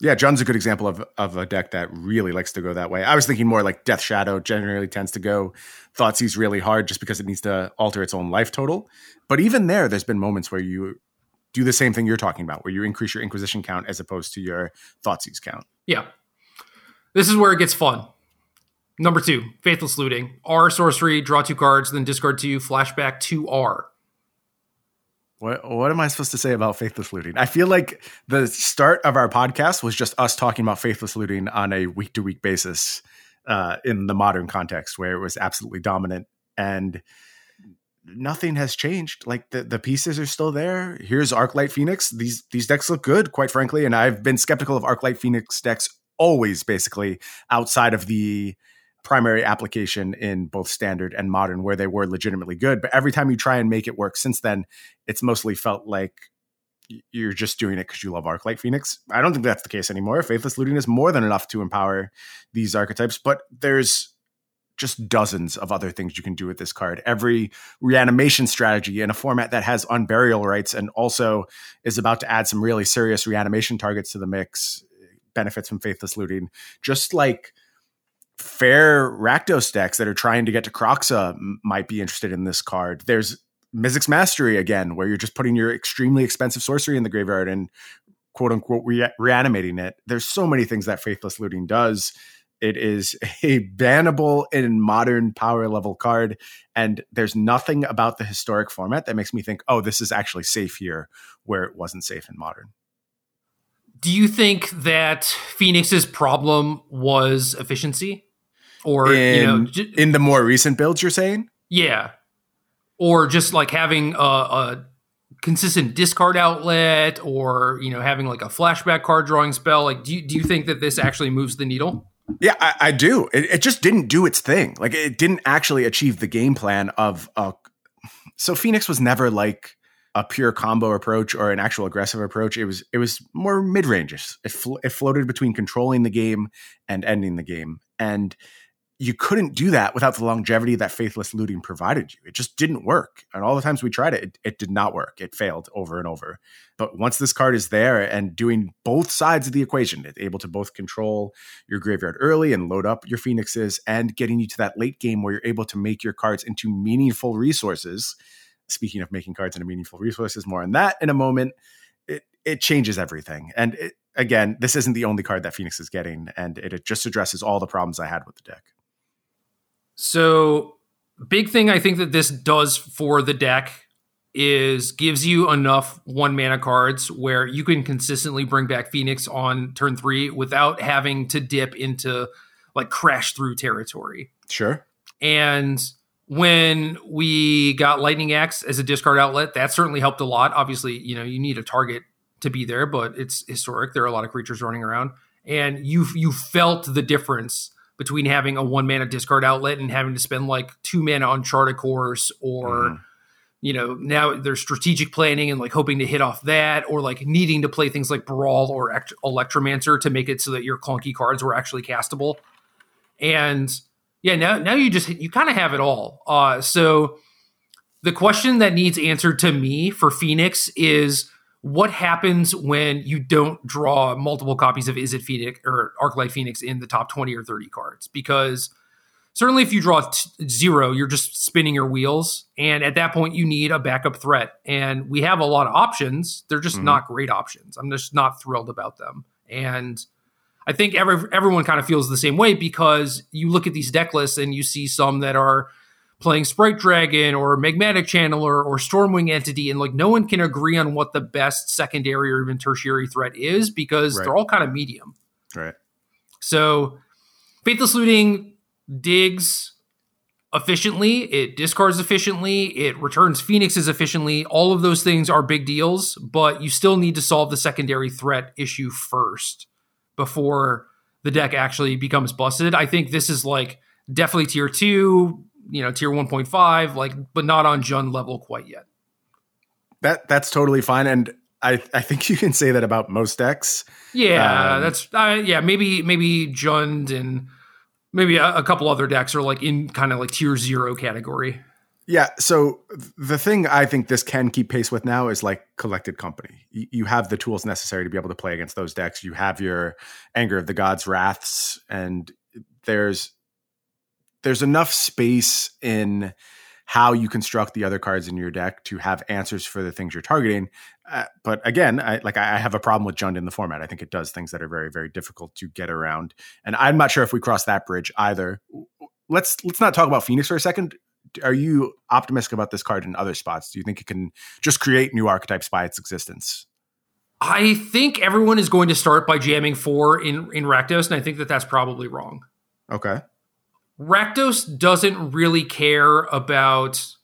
Yeah, Jund's a good example of, of a deck that really likes to go that way. I was thinking more like Death Shadow generally tends to go Thoughtseize really hard just because it needs to alter its own life total. But even there, there's been moments where you do the same thing you're talking about, where you increase your Inquisition count as opposed to your Thoughtseize count. Yeah. This is where it gets fun. Number two, Faithless Looting. R sorcery, draw two cards, then discard two, flashback two R. What what am I supposed to say about faithless looting? I feel like the start of our podcast was just us talking about faithless looting on a week to week basis uh, in the modern context where it was absolutely dominant and nothing has changed. Like the, the pieces are still there. Here's Arclight Phoenix. These these decks look good, quite frankly, and I've been skeptical of Arclight Phoenix decks always, basically outside of the primary application in both standard and modern where they were legitimately good. But every time you try and make it work since then, it's mostly felt like you're just doing it because you love Arclight Phoenix. I don't think that's the case anymore. Faithless Looting is more than enough to empower these archetypes, but there's just dozens of other things you can do with this card. Every reanimation strategy in a format that has unburial rites and also is about to add some really serious reanimation targets to the mix benefits from Faithless Looting. Just like fair Rakdos decks that are trying to get to Kroxa might be interested in this card. There's Mizzix Mastery again, where you're just putting your extremely expensive sorcery in the graveyard and quote unquote re- reanimating it. There's so many things that Faithless Looting does. It is a bannable in modern power level card, and there's nothing about the historic format that makes me think, oh, this is actually safe here where it wasn't safe in modern. Do you think that Phoenix's problem was efficiency? Or in, you know j- in the more recent builds you're saying? Yeah. Or just like having a, a, consistent discard outlet or you know having like a flashback card drawing spell. Like do you, do you think that this actually moves the needle? Yeah i, I do. It, it, just didn't do its thing. Like it didn't actually achieve the game plan of a so phoenix was never like a pure combo approach or an actual aggressive approach. It was it was more mid ranges. It, fl- it floated between controlling the game and ending the game, and you couldn't do that without the longevity that faithless looting provided you. It just didn't work. And all the times we tried it, it, it, did not work. It failed over and over. But once this card is there and doing both sides of the equation, it's able to both control your graveyard early and load up your phoenixes and getting you to that late game where you're able to make your cards into meaningful resources. Speaking of making cards into meaningful resources, more on that in a moment. It, it changes everything. And it, again, this isn't the only card that Phoenix is getting, and it, it just addresses all the problems I had with the deck. So, big thing I think that this does for the deck is gives you enough one mana cards where you can consistently bring back Phoenix on turn three without having to dip into like crash through territory. Sure. And when we got Lightning Axe as a discard outlet, that certainly helped a lot. Obviously, you know, you need a target to be there, but it's historic. There are a lot of creatures running around. And you you felt the difference between having a one mana discard outlet and having to spend like two mana on Chart Course or mm you know, now there's strategic planning and like hoping to hit off that, or like needing to play things like Brawl or Electromancer to make it so that your clunky cards were actually castable. And yeah, now now you just you kind of have it all. Uh, so the question that needs answered to me for Phoenix is what happens when you don't draw multiple copies of Is It Phoenix or Arclight Phoenix in the top 20 or 30 cards? Because certainly if you draw t- zero, you're just spinning your wheels. And at that point, you need a backup threat. And we have a lot of options. They're just mm-hmm. not great options. I'm just not thrilled about them. And I think every, everyone kind of feels the same way because you look at these deck lists and you see some that are playing Sprite Dragon or Magmatic Channeler or Stormwing Entity, and like no one can agree on what the best secondary or even tertiary threat is because right. they're all kind of medium. Right. So Faithless Looting digs efficiently, it discards efficiently, it returns phoenixes efficiently. All of those things are big deals, but you still need to solve the secondary threat issue first before the deck actually becomes busted. I think this is like definitely tier two, you know, tier 1.5, like, but not on Jund level quite yet. That that's totally fine. And I, I think you can say that about most decks. Yeah, um, that's uh, yeah, maybe maybe Jund and maybe a, a couple other decks are like in kind of like tier zero category. Yeah. So the thing I think this can keep pace with now is like collected company. You, you, have the tools necessary to be able to play against those decks. You have your anger of the gods wraths, and there's there's enough space in how you construct the other cards in your deck to have answers for the things you're targeting. Uh, but again, I, like I have a problem with Jund in the format. I think it does things that are very, very difficult to get around, and I'm not sure if we cross that bridge either. Let's let's not talk about Phoenix for a second are you optimistic about this card in other spots? Do you think it can just create new archetypes by its existence? I think everyone is going to start by jamming four in in Rakdos, and I think that that's probably wrong. Okay. Rakdos doesn't really care about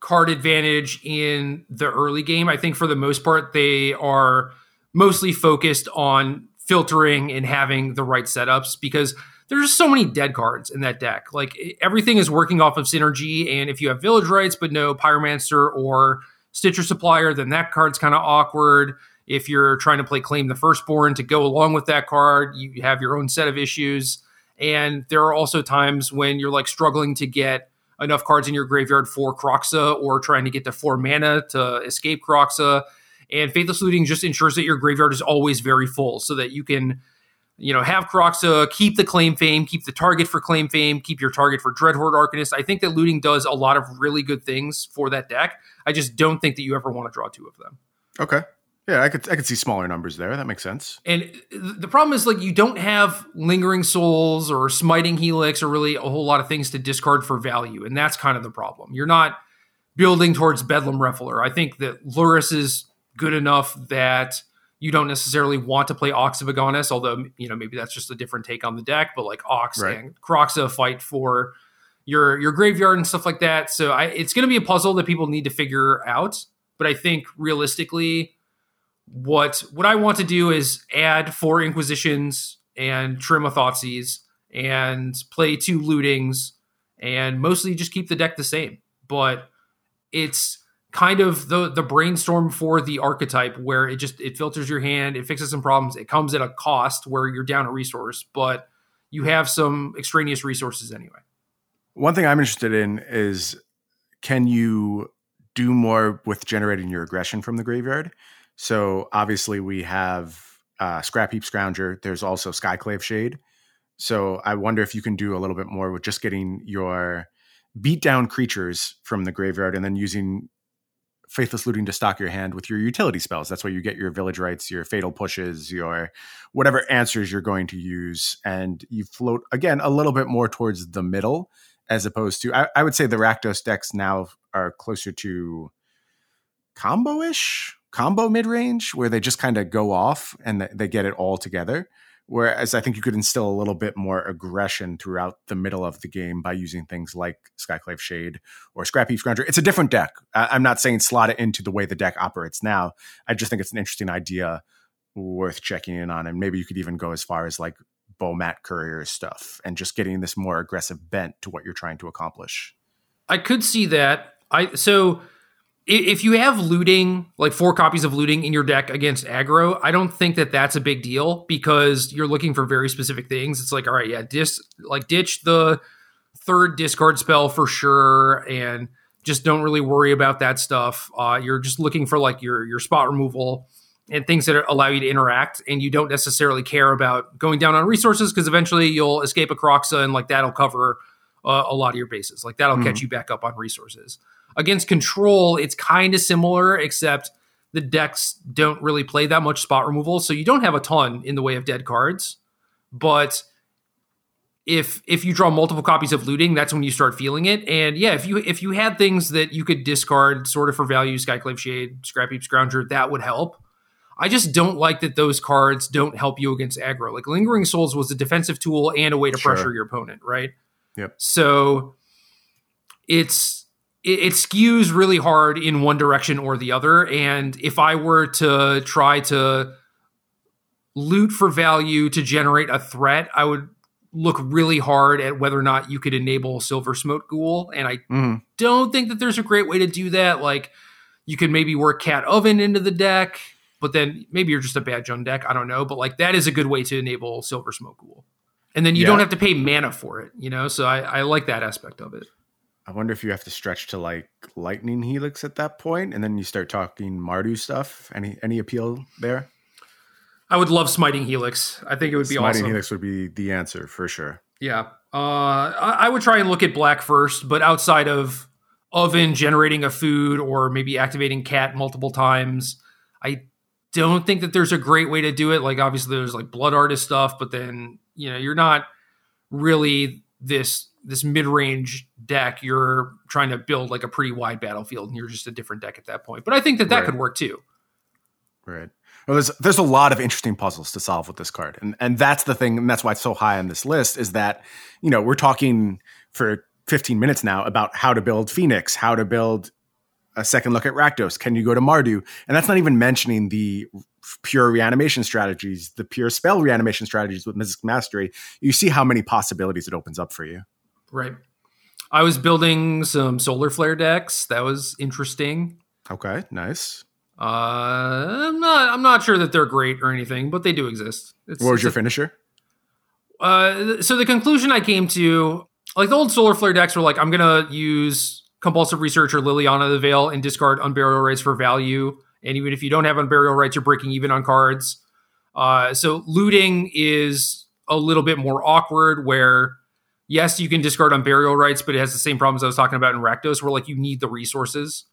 card advantage in the early game. I think for the most part, they are mostly focused on filtering and having the right setups because there's so many dead cards in that deck. Like everything is working off of synergy, and if you have village rites but no pyromancer or stitcher supplier, then that card's kind of awkward. If you're trying to play claim the firstborn to go along with that card, you have your own set of issues. And there are also times when you're like struggling to get enough cards in your graveyard for Kroxa or trying to get to four mana to escape Kroxa. And Faithless Looting just ensures that your graveyard is always very full so that you can you know, have Kroxa, keep the claim fame, keep the target for claim fame, keep your target for Dreadhorde Arcanist. I think that looting does a lot of really good things for that deck. I just don't think that you ever want to draw two of them. Okay. Yeah, I could I could see smaller numbers there. That makes sense. And the problem is like you don't have lingering souls or smiting helix or really a whole lot of things to discard for value, and that's kind of the problem. You're not building towards Bedlam Reveler. I think that Lurrus is good enough that you don't necessarily want to play Ox of Agonas, although you know maybe that's just a different take on the deck. But like Ox right. and Kroxa fight for your your graveyard and stuff like that. So I, it's going to be a puzzle that people need to figure out. But I think realistically, what what I want to do is add four Inquisitions and trim a Thoughtseize and play two lootings and mostly just keep the deck the same. But it's kind of the the brainstorm for the archetype where it just it filters your hand, it fixes some problems. It comes at a cost where you're down a resource, but you have some extraneous resources anyway. One thing I'm interested in is can you do more with generating your aggression from the graveyard? So obviously we have uh, Scrap Heap Scrounger. There's also Skyclave Shade. So I wonder if you can do a little bit more with just getting your beat down creatures from the graveyard and then using faithless looting to stock your hand with your utility spells. That's where you get your village rites, your fatal pushes, your whatever answers you're going to use, and you float again a little bit more towards the middle, as opposed to I, I would say the Rakdos decks now are closer to combo-ish, combo mid-range, where they just kind of go off and they get it all together. Whereas I think you could instill a little bit more aggression throughout the middle of the game by using things like Skyclave Shade or Scrap Heap Scrounger. It's a different deck. I'm not saying slot it into the way the deck operates now. I just think it's an interesting idea worth checking in on. And maybe you could even go as far as like Bomat Courier stuff and just getting this more aggressive bent to what you're trying to accomplish. I could see that. I so if you have looting, like four copies of looting in your deck against aggro, I don't think that that's a big deal because you're looking for very specific things. It's like, all right, yeah, dis like ditch the third discard spell for sure, and just don't really worry about that stuff. Uh, you're just looking for like your your spot removal and things that allow you to interact, and you don't necessarily care about going down on resources because eventually you'll escape a Kroxa, and like that'll cover uh, a lot of your bases. Like that'll mm-hmm. catch you back up on resources. Against control, it's kind of similar, except the decks don't really play that much spot removal, so you don't have a ton in the way of dead cards. But if if you draw multiple copies of looting, that's when you start feeling it. And yeah, if you if you had things that you could discard sort of for value, Skyclave Shade, Scrap Heap Scrounger, that would help. I just don't like that those cards don't help you against aggro. Like Lingering Souls was a defensive tool and a way to sure. pressure your opponent, right? Yep. So it's it, it, skews really hard in one direction or the other. And if I were to try to loot for value to generate a threat, I would look really hard at whether or not you could enable Silversmote Ghoul. And I mm. don't think that there's a great way to do that. Like you could maybe work Cat Oven into the deck but then maybe you're just a bad Jund deck. I don't know. But like that is a good way to enable Silversmote Ghoul. And then you yeah. don't have to pay mana for it, you know? So I, I like that aspect of it. I wonder if you have to stretch to like Lightning Helix at that point, and then you start talking Mardu stuff. Any any appeal there? I would love Smiting Helix. I think it would be awesome. Smiting awesome. Helix would be the answer for sure. Yeah, uh, I, I would try and look at black first, but outside of oven generating a food or maybe activating cat multiple times, I don't think that there's a great way to do it. Like obviously there's like blood artist stuff, but then you know you're not really this this mid-range deck. You're trying to build like a pretty wide battlefield, and you're just a different deck at that point. But I think that that right. could work too. Right. Well, there's there's a lot of interesting puzzles to solve with this card, and and that's the thing, and that's why it's so high on this list. Is that you know we're talking for 15 minutes now about how to build Phoenix, how to build a second look at Rakdos? Can you go to Mardu? And that's not even mentioning the pure reanimation strategies, the pure spell reanimation strategies with Mizzix Mastery. You see how many possibilities it opens up for you. Right. I was building some solar flare decks. That was interesting. Okay, nice. Uh, I'm not. I'm not sure that they're great or anything, but they do exist. It's, what was your a, finisher? Uh, so the conclusion I came to, like the old solar flare decks, were like, I'm gonna use compulsive researcher Liliana the Veil and discard unburial rites for value. And even if you don't have unburial rites, you're breaking even on cards. Uh, so looting is a little bit more awkward where yes, you can discard unburial rites, but it has the same problems I was talking about in Rakdos where like you need the resources.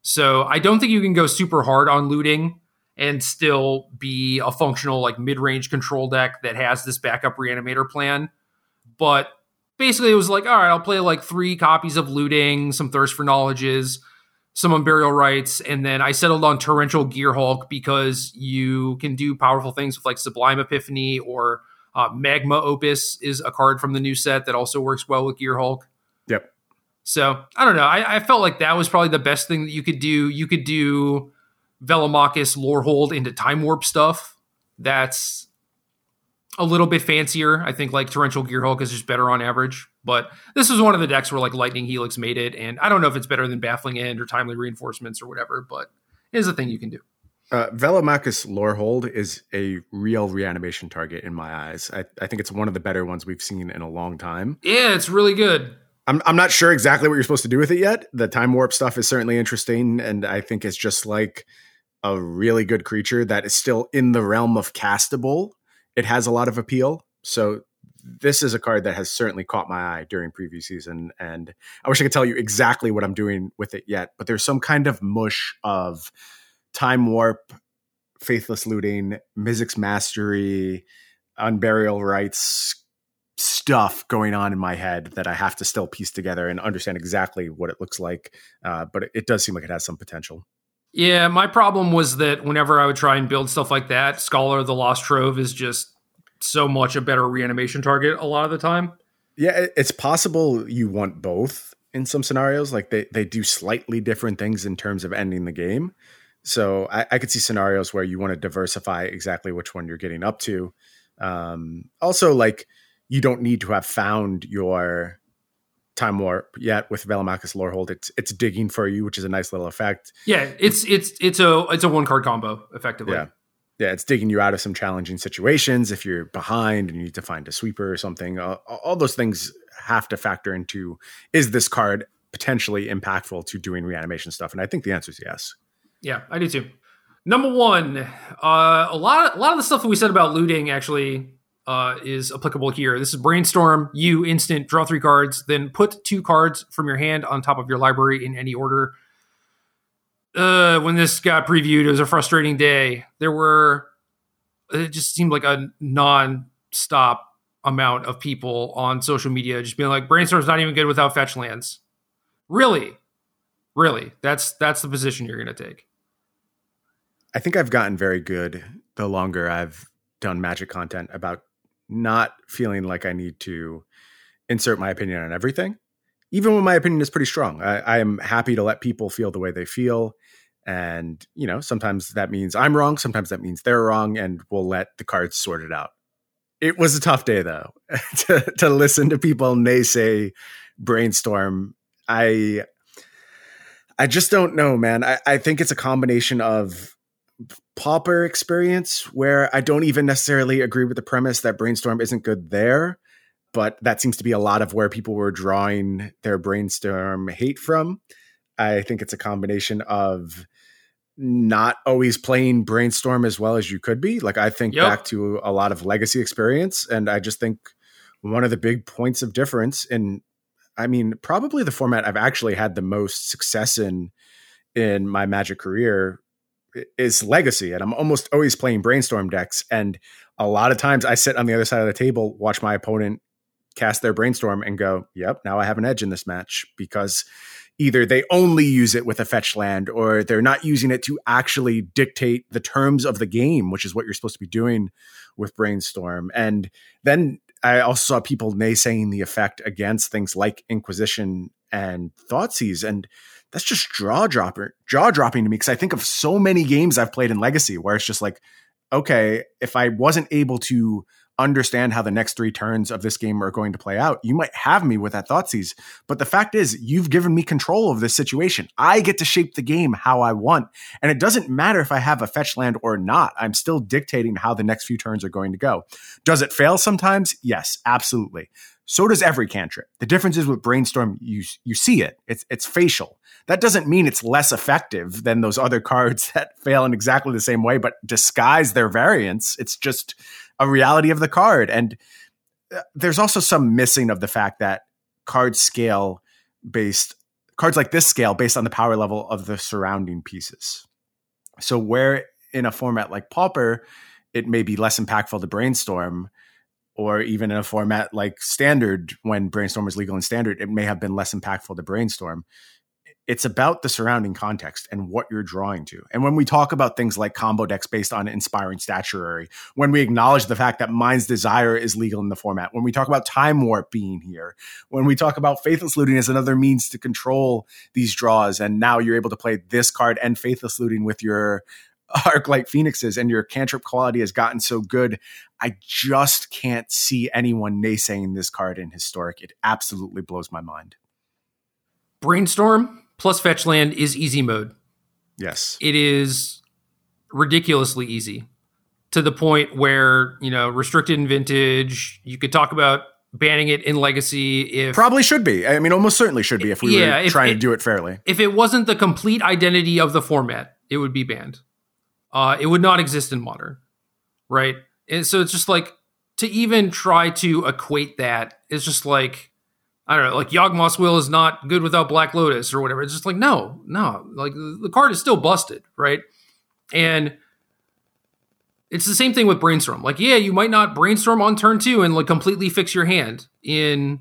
So I don't think you can go super hard on looting and still be a functional like mid-range control deck that has this backup reanimator plan. But basically it was like, all right, I'll play like three copies of looting, some thirst for knowledges, some unburial rites, and then I settled on torrential Gearhulk because you can do powerful things with like Sublime Epiphany or uh, Magma Opus is a card from the new set that also works well with Gearhulk. Yep. So I don't know. I, I, felt like that was probably the best thing that you could do. You could do Velomachus Lorehold into Time Warp stuff. That's a little bit fancier. I think like Torrential Gearhulk is just better on average. But this was one of the decks where like Lightning Helix made it, and I don't know if it's better than Baffling End or Timely Reinforcements or whatever, but it is a thing you can do. Uh, Velomachus Lorehold is a real reanimation target in my eyes. I, I think it's one of the better ones we've seen in a long time. Yeah, it's really good. I'm I'm not sure exactly what you're supposed to do with it yet. The time warp stuff is certainly interesting, and I think it's just like a really good creature that is still in the realm of castable it has a lot of appeal. So this is a card that has certainly caught my eye during preview season, and I wish I could tell you exactly what I'm doing with it yet. But there's some kind of mush of time warp, faithless looting, Mizzix mastery, unburial rites stuff going on in my head that I have to still piece together and understand exactly what it looks like. Uh, but it, it does seem like it has some potential. Yeah, my problem was that whenever I would try and build stuff like that, Scholar of the Lost Trove is just so much a better reanimation target a lot of the time. Yeah, it's possible you want both in some scenarios. Like they, they do slightly different things in terms of ending the game. So I, I could see scenarios where you want to diversify exactly which one you're getting up to. Um, also, like you don't need to have found your time warp yet with Velomachus Lorehold. It's it's digging for you, which is a nice little effect. Yeah, it's it's it's a it's a one card combo effectively. Yeah. Yeah, it's digging you out of some challenging situations if you're behind and you need to find a sweeper or something. Uh, all those things have to factor into is this card potentially impactful to doing reanimation stuff? And I think the answer is yes. Yeah, I do too. Number one, uh, a lot of, a lot of the stuff that we said about looting actually uh, is applicable here. This is brainstorm. You instant draw three cards, then put two cards from your hand on top of your library in any order. Uh, when this got previewed, it was a frustrating day. There were it just seemed like a non-stop amount of people on social media just being like, brainstorm's not even good without fetch lands. Really, really, that's that's the position you're going to take. I think I've gotten very good the longer I've done magic content about not feeling like I need to insert my opinion on everything, even when my opinion is pretty strong. I, I, am happy to let people feel the way they feel. And, you know, sometimes that means I'm wrong, sometimes that means they're wrong, and we'll let the cards sort it out. It was a tough day, though, to, to listen to people naysay brainstorm. I I just don't know, man. I, I think it's a combination of pauper experience where I don't even necessarily agree with the premise that brainstorm isn't good there, but that seems to be a lot of where people were drawing their brainstorm hate from. I think it's a combination of not always playing brainstorm as well as you could be. Like I think yep. back to a lot of legacy experience, and I just think one of the big points of difference in I mean, probably the format I've actually had the most success in in my magic career is legacy and i'm almost always playing brainstorm decks and a lot of times i sit on the other side of the table watch my opponent cast their brainstorm and go yep now i have an edge in this match because either they only use it with a fetch land or they're not using it to actually dictate the terms of the game which is what you're supposed to be doing with brainstorm. And then i also saw people naysaying the effect against things like inquisition and thoughtseize and that's just jaw dropper jaw dropping to me because I think of so many games I've played in Legacy where it's just like, okay, if I wasn't able to understand how the next three turns of this game are going to play out, you might have me with that Thoughtseize. But the fact is, you've given me control of this situation. I get to shape the game how I want. And it doesn't matter if I have a fetch land or not. I'm still dictating how the next few turns are going to go. Does it fail sometimes? Yes, absolutely. So does every cantrip. The difference is with brainstorm, you you see it. It's it's facial. That doesn't mean it's less effective than those other cards that fail in exactly the same way, but disguise their variance. It's just a reality of the card. And uh, there's also some missing of the fact that cards scale based cards like this scale based on the power level of the surrounding pieces. So where in a format like Pauper, it may be less impactful to brainstorm or even in a format like standard when brainstorm was legal and standard it may have been less impactful to brainstorm. It's about the surrounding context and what you're drawing to. And when we talk about things like combo decks based on inspiring statuary when we acknowledge the fact that mind's desire is legal in the format when we talk about time warp being here when we talk about faithless looting as another means to control these draws and now you're able to play this card and faithless looting with your Arclight phoenixes and your cantrip quality has gotten so good i just can't see anyone naysaying this card in historic. It absolutely blows my mind. Brainstorm plus fetch land is easy mode. Yes. It is ridiculously easy to the point where you know restricted in vintage you could talk about banning it in legacy if probably should be. I mean almost certainly should be if we yeah, were if, trying to do it fairly. if it wasn't the complete identity of the format it would be banned uh, it would not exist in modern, right? And so it's just like to even try to equate that is just like I don't know, like Yawgmoth's Will is not good without Black Lotus or whatever. It's just like no, no, like the card is still busted, right? And it's the same thing with brainstorm. Like, yeah, you might not brainstorm on turn two and like completely fix your hand in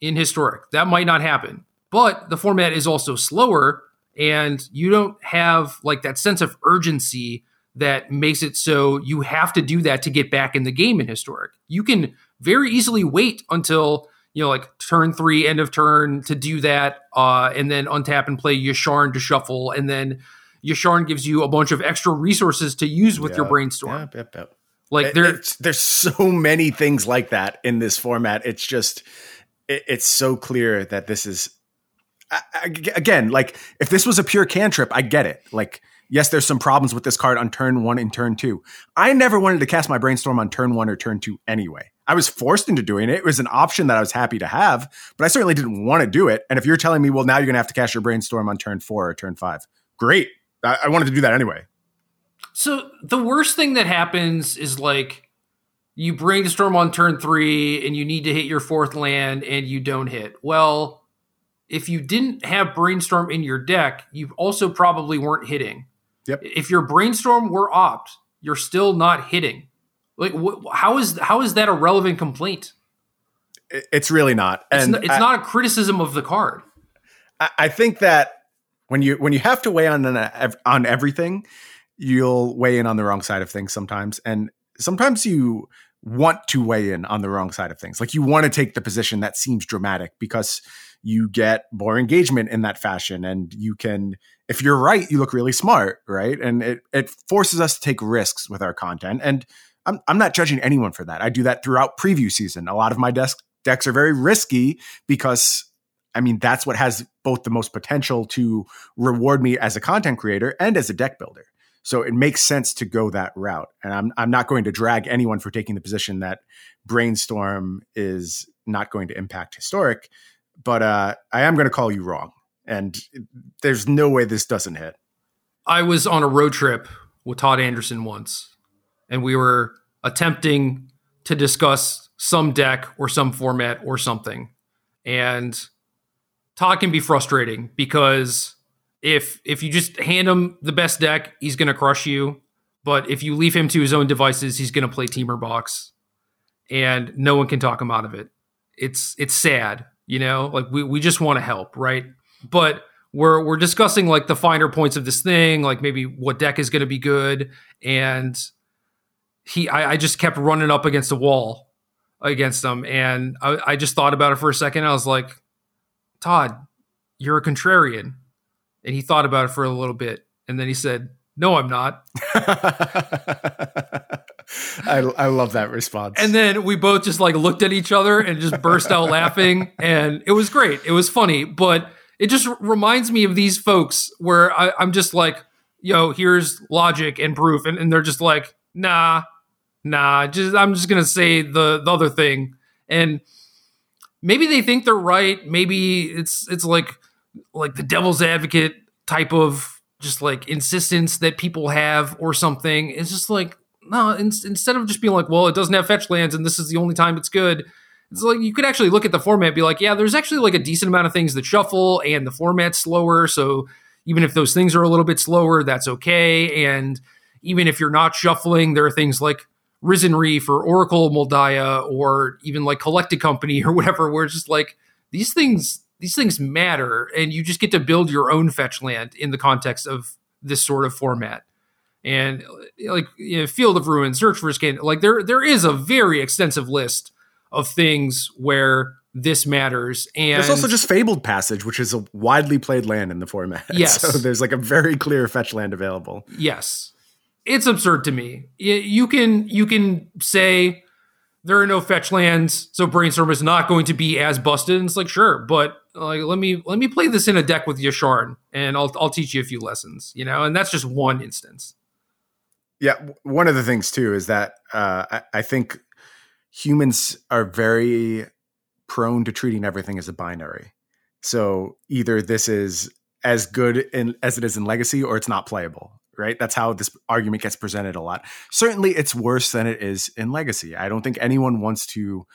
in historic. That might not happen. But the format is also slower and you don't have like that sense of urgency that makes it so you have to do that to get back in the game in historic. You can very easily wait until you know like turn three, end of turn to do that, uh, and then untap and play Yasharn to shuffle, and then Yasharn gives you a bunch of extra resources to use with Yep, your brainstorm. Yep, yep, yep. Like there, it's- there's so many things like that in this format. It's just, it, it's so clear that this is, I, I- again, like if this was a pure cantrip, I get it. Like, yes, there's some problems with this card on turn one and turn two. I never wanted to cast my brainstorm on turn one or turn two anyway. I was forced into doing it. It was an option that I was happy to have, but I certainly didn't want to do it. And if you're telling me, well, now you're going to have to cast your brainstorm on turn four or turn five, great. I, I wanted to do that anyway. So the worst thing that happens is like you brainstorm on turn three and you need to hit your fourth land and you don't hit. Well, if you didn't have brainstorm in your deck, you also probably weren't hitting. Yep. If your brainstorm were opt, you're still not hitting. Like wh- how is how is that a relevant complaint? It's really not. It's, And it's I- not a criticism of the card. I, I think that when you when you have to weigh on an, on everything, you'll weigh in on the wrong side of things sometimes, and sometimes you want to weigh in on the wrong side of things. Like you want to take the position that seems dramatic because you get more engagement in that fashion, and you can. If you're right, you look really smart, right? And it it forces us to take risks with our content, and I'm I'm not judging anyone for that. I do that throughout preview season. A lot of my desk decks are very risky because I mean, that's what has both the most potential to reward me as a content creator and as a deck builder. So it makes sense to go that route. And I'm, I'm not going to drag anyone for taking the position that brainstorm is not going to impact historic, but uh, I am going to call you wrong. And there's no way this doesn't hit. I was on a road trip with Todd Anderson once, and we were attempting to discuss some deck or some format or something. And Todd can be frustrating because if if you just hand him the best deck, he's going to crush you. But if you leave him to his own devices, he's going to play Temur Box, and no one can talk him out of it. It's it's sad, you know. Like we we just want to help, right? But we're we're discussing like the finer points of this thing, like maybe what deck is going to be good, and he I, I just kept running up against the wall against him, and I, I just thought about it for a second. I was like, Todd, you're a contrarian, and he thought about it for a little bit, and then he said, No, I'm not. I, I love that response. And then we both just like looked at each other and just burst out laughing. And it was great. It was funny, but it just reminds me of these folks where I, I'm just like, yo, here's logic and proof. And, and they're just like, nah, nah, just I'm just gonna say the, the other thing. And maybe they think they're right. Maybe it's it's like like the devil's advocate type of just like insistence that people have or something. It's just like no, in, instead of just being like, well, it doesn't have fetch lands and this is the only time it's good. It's like you could actually look at the format and be like, yeah, there's actually like a decent amount of things that shuffle and the format's slower. So even if those things are a little bit slower, that's okay. And even if you're not shuffling, there are things like Risen Reef or Oracle Mul Daya or even like Collected Company or whatever, where it's just like these things these things matter and you just get to build your own fetch land in the context of this sort of format. And like you know, Field of Ruin, Search for Scan, like there there is a very extensive list of things where this matters. And there's also just Fabled Passage, which is a widely played land in the format. Yes. So there's like a very clear fetch land available. yes it's absurd to me you can you can say there are no fetch lands so brainstorm is not going to be as busted and it's like sure but like let me let me play this in a deck with yasharn and i'll i'll teach you a few lessons you know and that's just one instance Yeah, one of the things too is that uh, I, I think humans are very prone to treating everything as a binary. So either this is as good in, as it is in Legacy, or it's not playable. Right? That's how this argument gets presented a lot. Certainly, it's worse than it is in Legacy. I don't think anyone wants to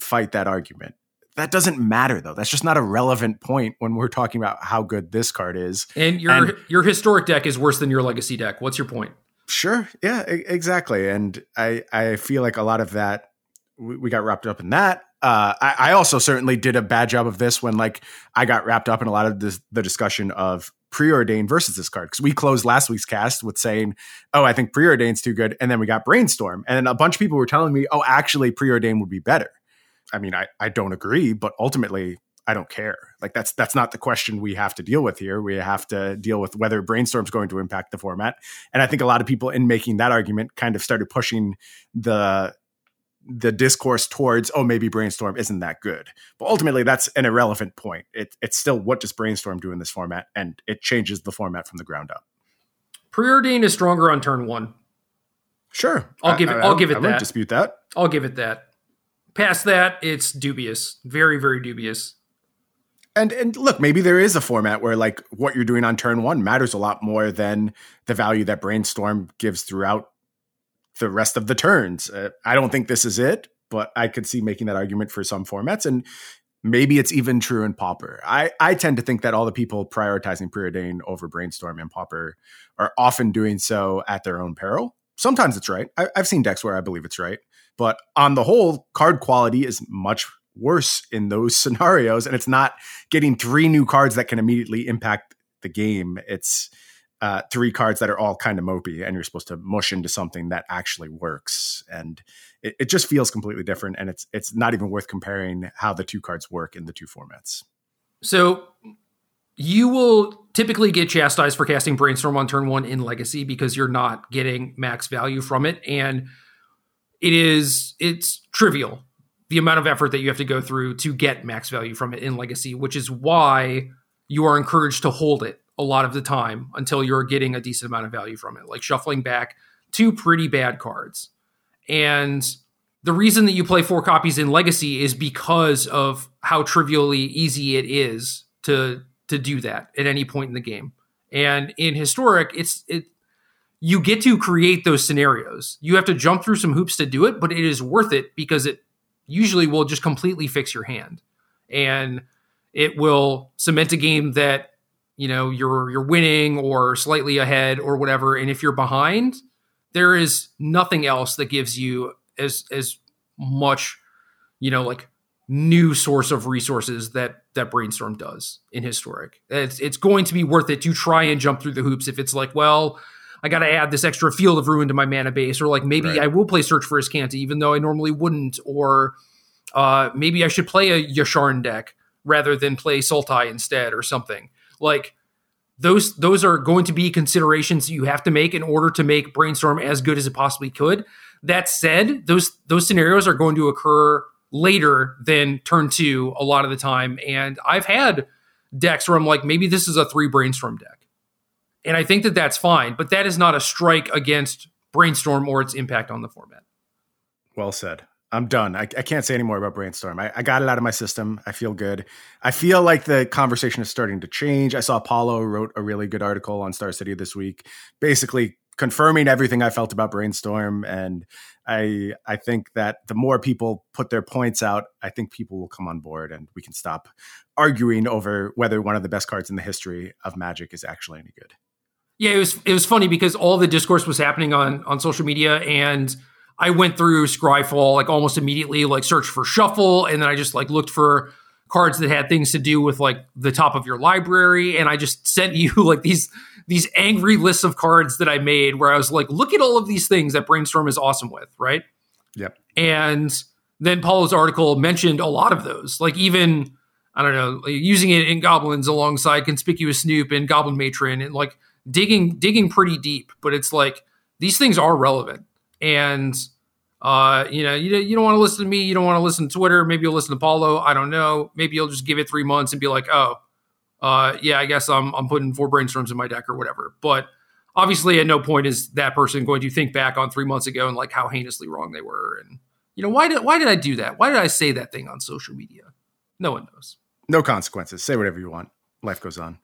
fight that argument. That doesn't matter though. That's just not a relevant point when we're talking about how good this card is. and your And- your historic deck is worse than your legacy deck what's your point Sure. Yeah, exactly. And I, I feel like a lot of that, we, got wrapped up in that. Uh, I, I also certainly did a bad job of this when like I got wrapped up in a lot of this, the discussion of preordained versus this card because we closed last week's cast with saying, "Oh, I think preordain's too good," and then we got brainstorm, and a bunch of people were telling me, "Oh, actually, preordained would be better." I mean, I I don't agree, but ultimately, I don't care. Like that's that's not the question we have to deal with here. We have to deal with whether brainstorm's going to impact the format. And I think a lot of people in making that argument kind of started pushing the the discourse towards oh maybe brainstorm isn't that good. But ultimately that's an irrelevant point. It, it's still what does brainstorm do in this format? And it changes the format from the ground up. Preordain is stronger on turn one. Sure. I'll give it I, will give it I, that. dispute that. I'll give it that. Past that it's dubious. Very very dubious and and look, maybe there is a format where like what you're doing on turn one matters a lot more than the value that brainstorm gives throughout the rest of the turns. Uh, I don't think this is it, but I could see making that argument for some formats, and maybe it's even true in Pauper. I I tend to think that all the people prioritizing preordain over brainstorm and Pauper are often doing so at their own peril. Sometimes it's right. I, I've seen decks where I believe it's right, but on the whole, card quality is much worse in those scenarios. And it's not getting three new cards that can immediately impact the game. It's uh, three cards that are all kind of mopey, and you're supposed to mush into something that actually works. And it, it just feels completely different. And it's it's not even worth comparing how the two cards work in the two formats. So you will typically get chastised for casting brainstorm on turn one in legacy because you're not getting max value from it and it is it's trivial the amount of effort that you have to go through to get max value from it in legacy, which is why you are encouraged to hold it a lot of the time until you're getting a decent amount of value from it, like shuffling back two pretty bad cards. And the reason that you play four copies in legacy is because of how trivially easy it is to to do that at any point in the game. And in historic, it's it you get to create those scenarios. You have to jump through some hoops to do it, but it is worth it because it usually will just completely fix your hand. And it will cement a game that you know you're you're winning or slightly ahead or whatever. And if you're behind there is nothing else that gives you as as much you know like new source of resources that that brainstorm does in historic. It's it's going to be worth it to try and jump through the hoops if it's like well I got to add this extra field of ruin to my mana base, or like maybe right. I will play Search for Azcanta even though I normally wouldn't, or uh, maybe I should play a Yasharn deck rather than play Sultai instead, or something. Like those those are going to be considerations you have to make in order to make Brainstorm as good as it possibly could. That said, those those scenarios are going to occur later than turn two a lot of the time, and I've had decks where I'm like, maybe this is a three Brainstorm deck and I think that that's fine, but that is not a strike against Brainstorm or its impact on the format. Well said. I'm done. I, I can't say any more about Brainstorm. I, I, got it out of my system. I feel good. I feel like the conversation is starting to change. I saw Paulo wrote a really good article on Star City this week, basically confirming everything I felt about Brainstorm. And I I think that the more people put their points out, I think people will come on board and we can stop arguing over whether one of the best cards in the history of Magic is actually any good. Yeah, it was it was funny because all the discourse was happening on on social media, and I went through Scryfall like almost immediately, like search for Shuffle, and then I just like looked for cards that had things to do with like the top of your library, and I just sent you like these these angry lists of cards that I made where I was like, look at all of these things that Brainstorm is awesome with, right? Yep. And then Paulo's article mentioned a lot of those, like even I don't know, using it in goblins alongside conspicuous snoop and goblin matron and like digging digging pretty deep, but it's like these things are relevant. And uh, you know, you, you don't want to listen to me, you don't want to listen to Twitter, maybe you'll listen to Paulo, I don't know. Maybe you'll just give it 3 months and be like, "Oh, uh, yeah, I guess I'm I'm putting four brainstorms in my deck or whatever." But obviously at no point is that person going to think back on 3 months ago and like how heinously wrong they were and you know, why did why did I do that? Why did I say that thing on social media? No one knows. No consequences. Say whatever you want. Life goes on.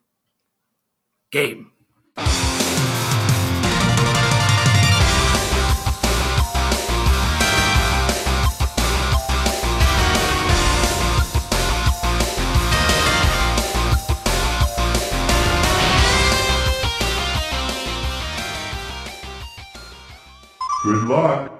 Game. Good luck.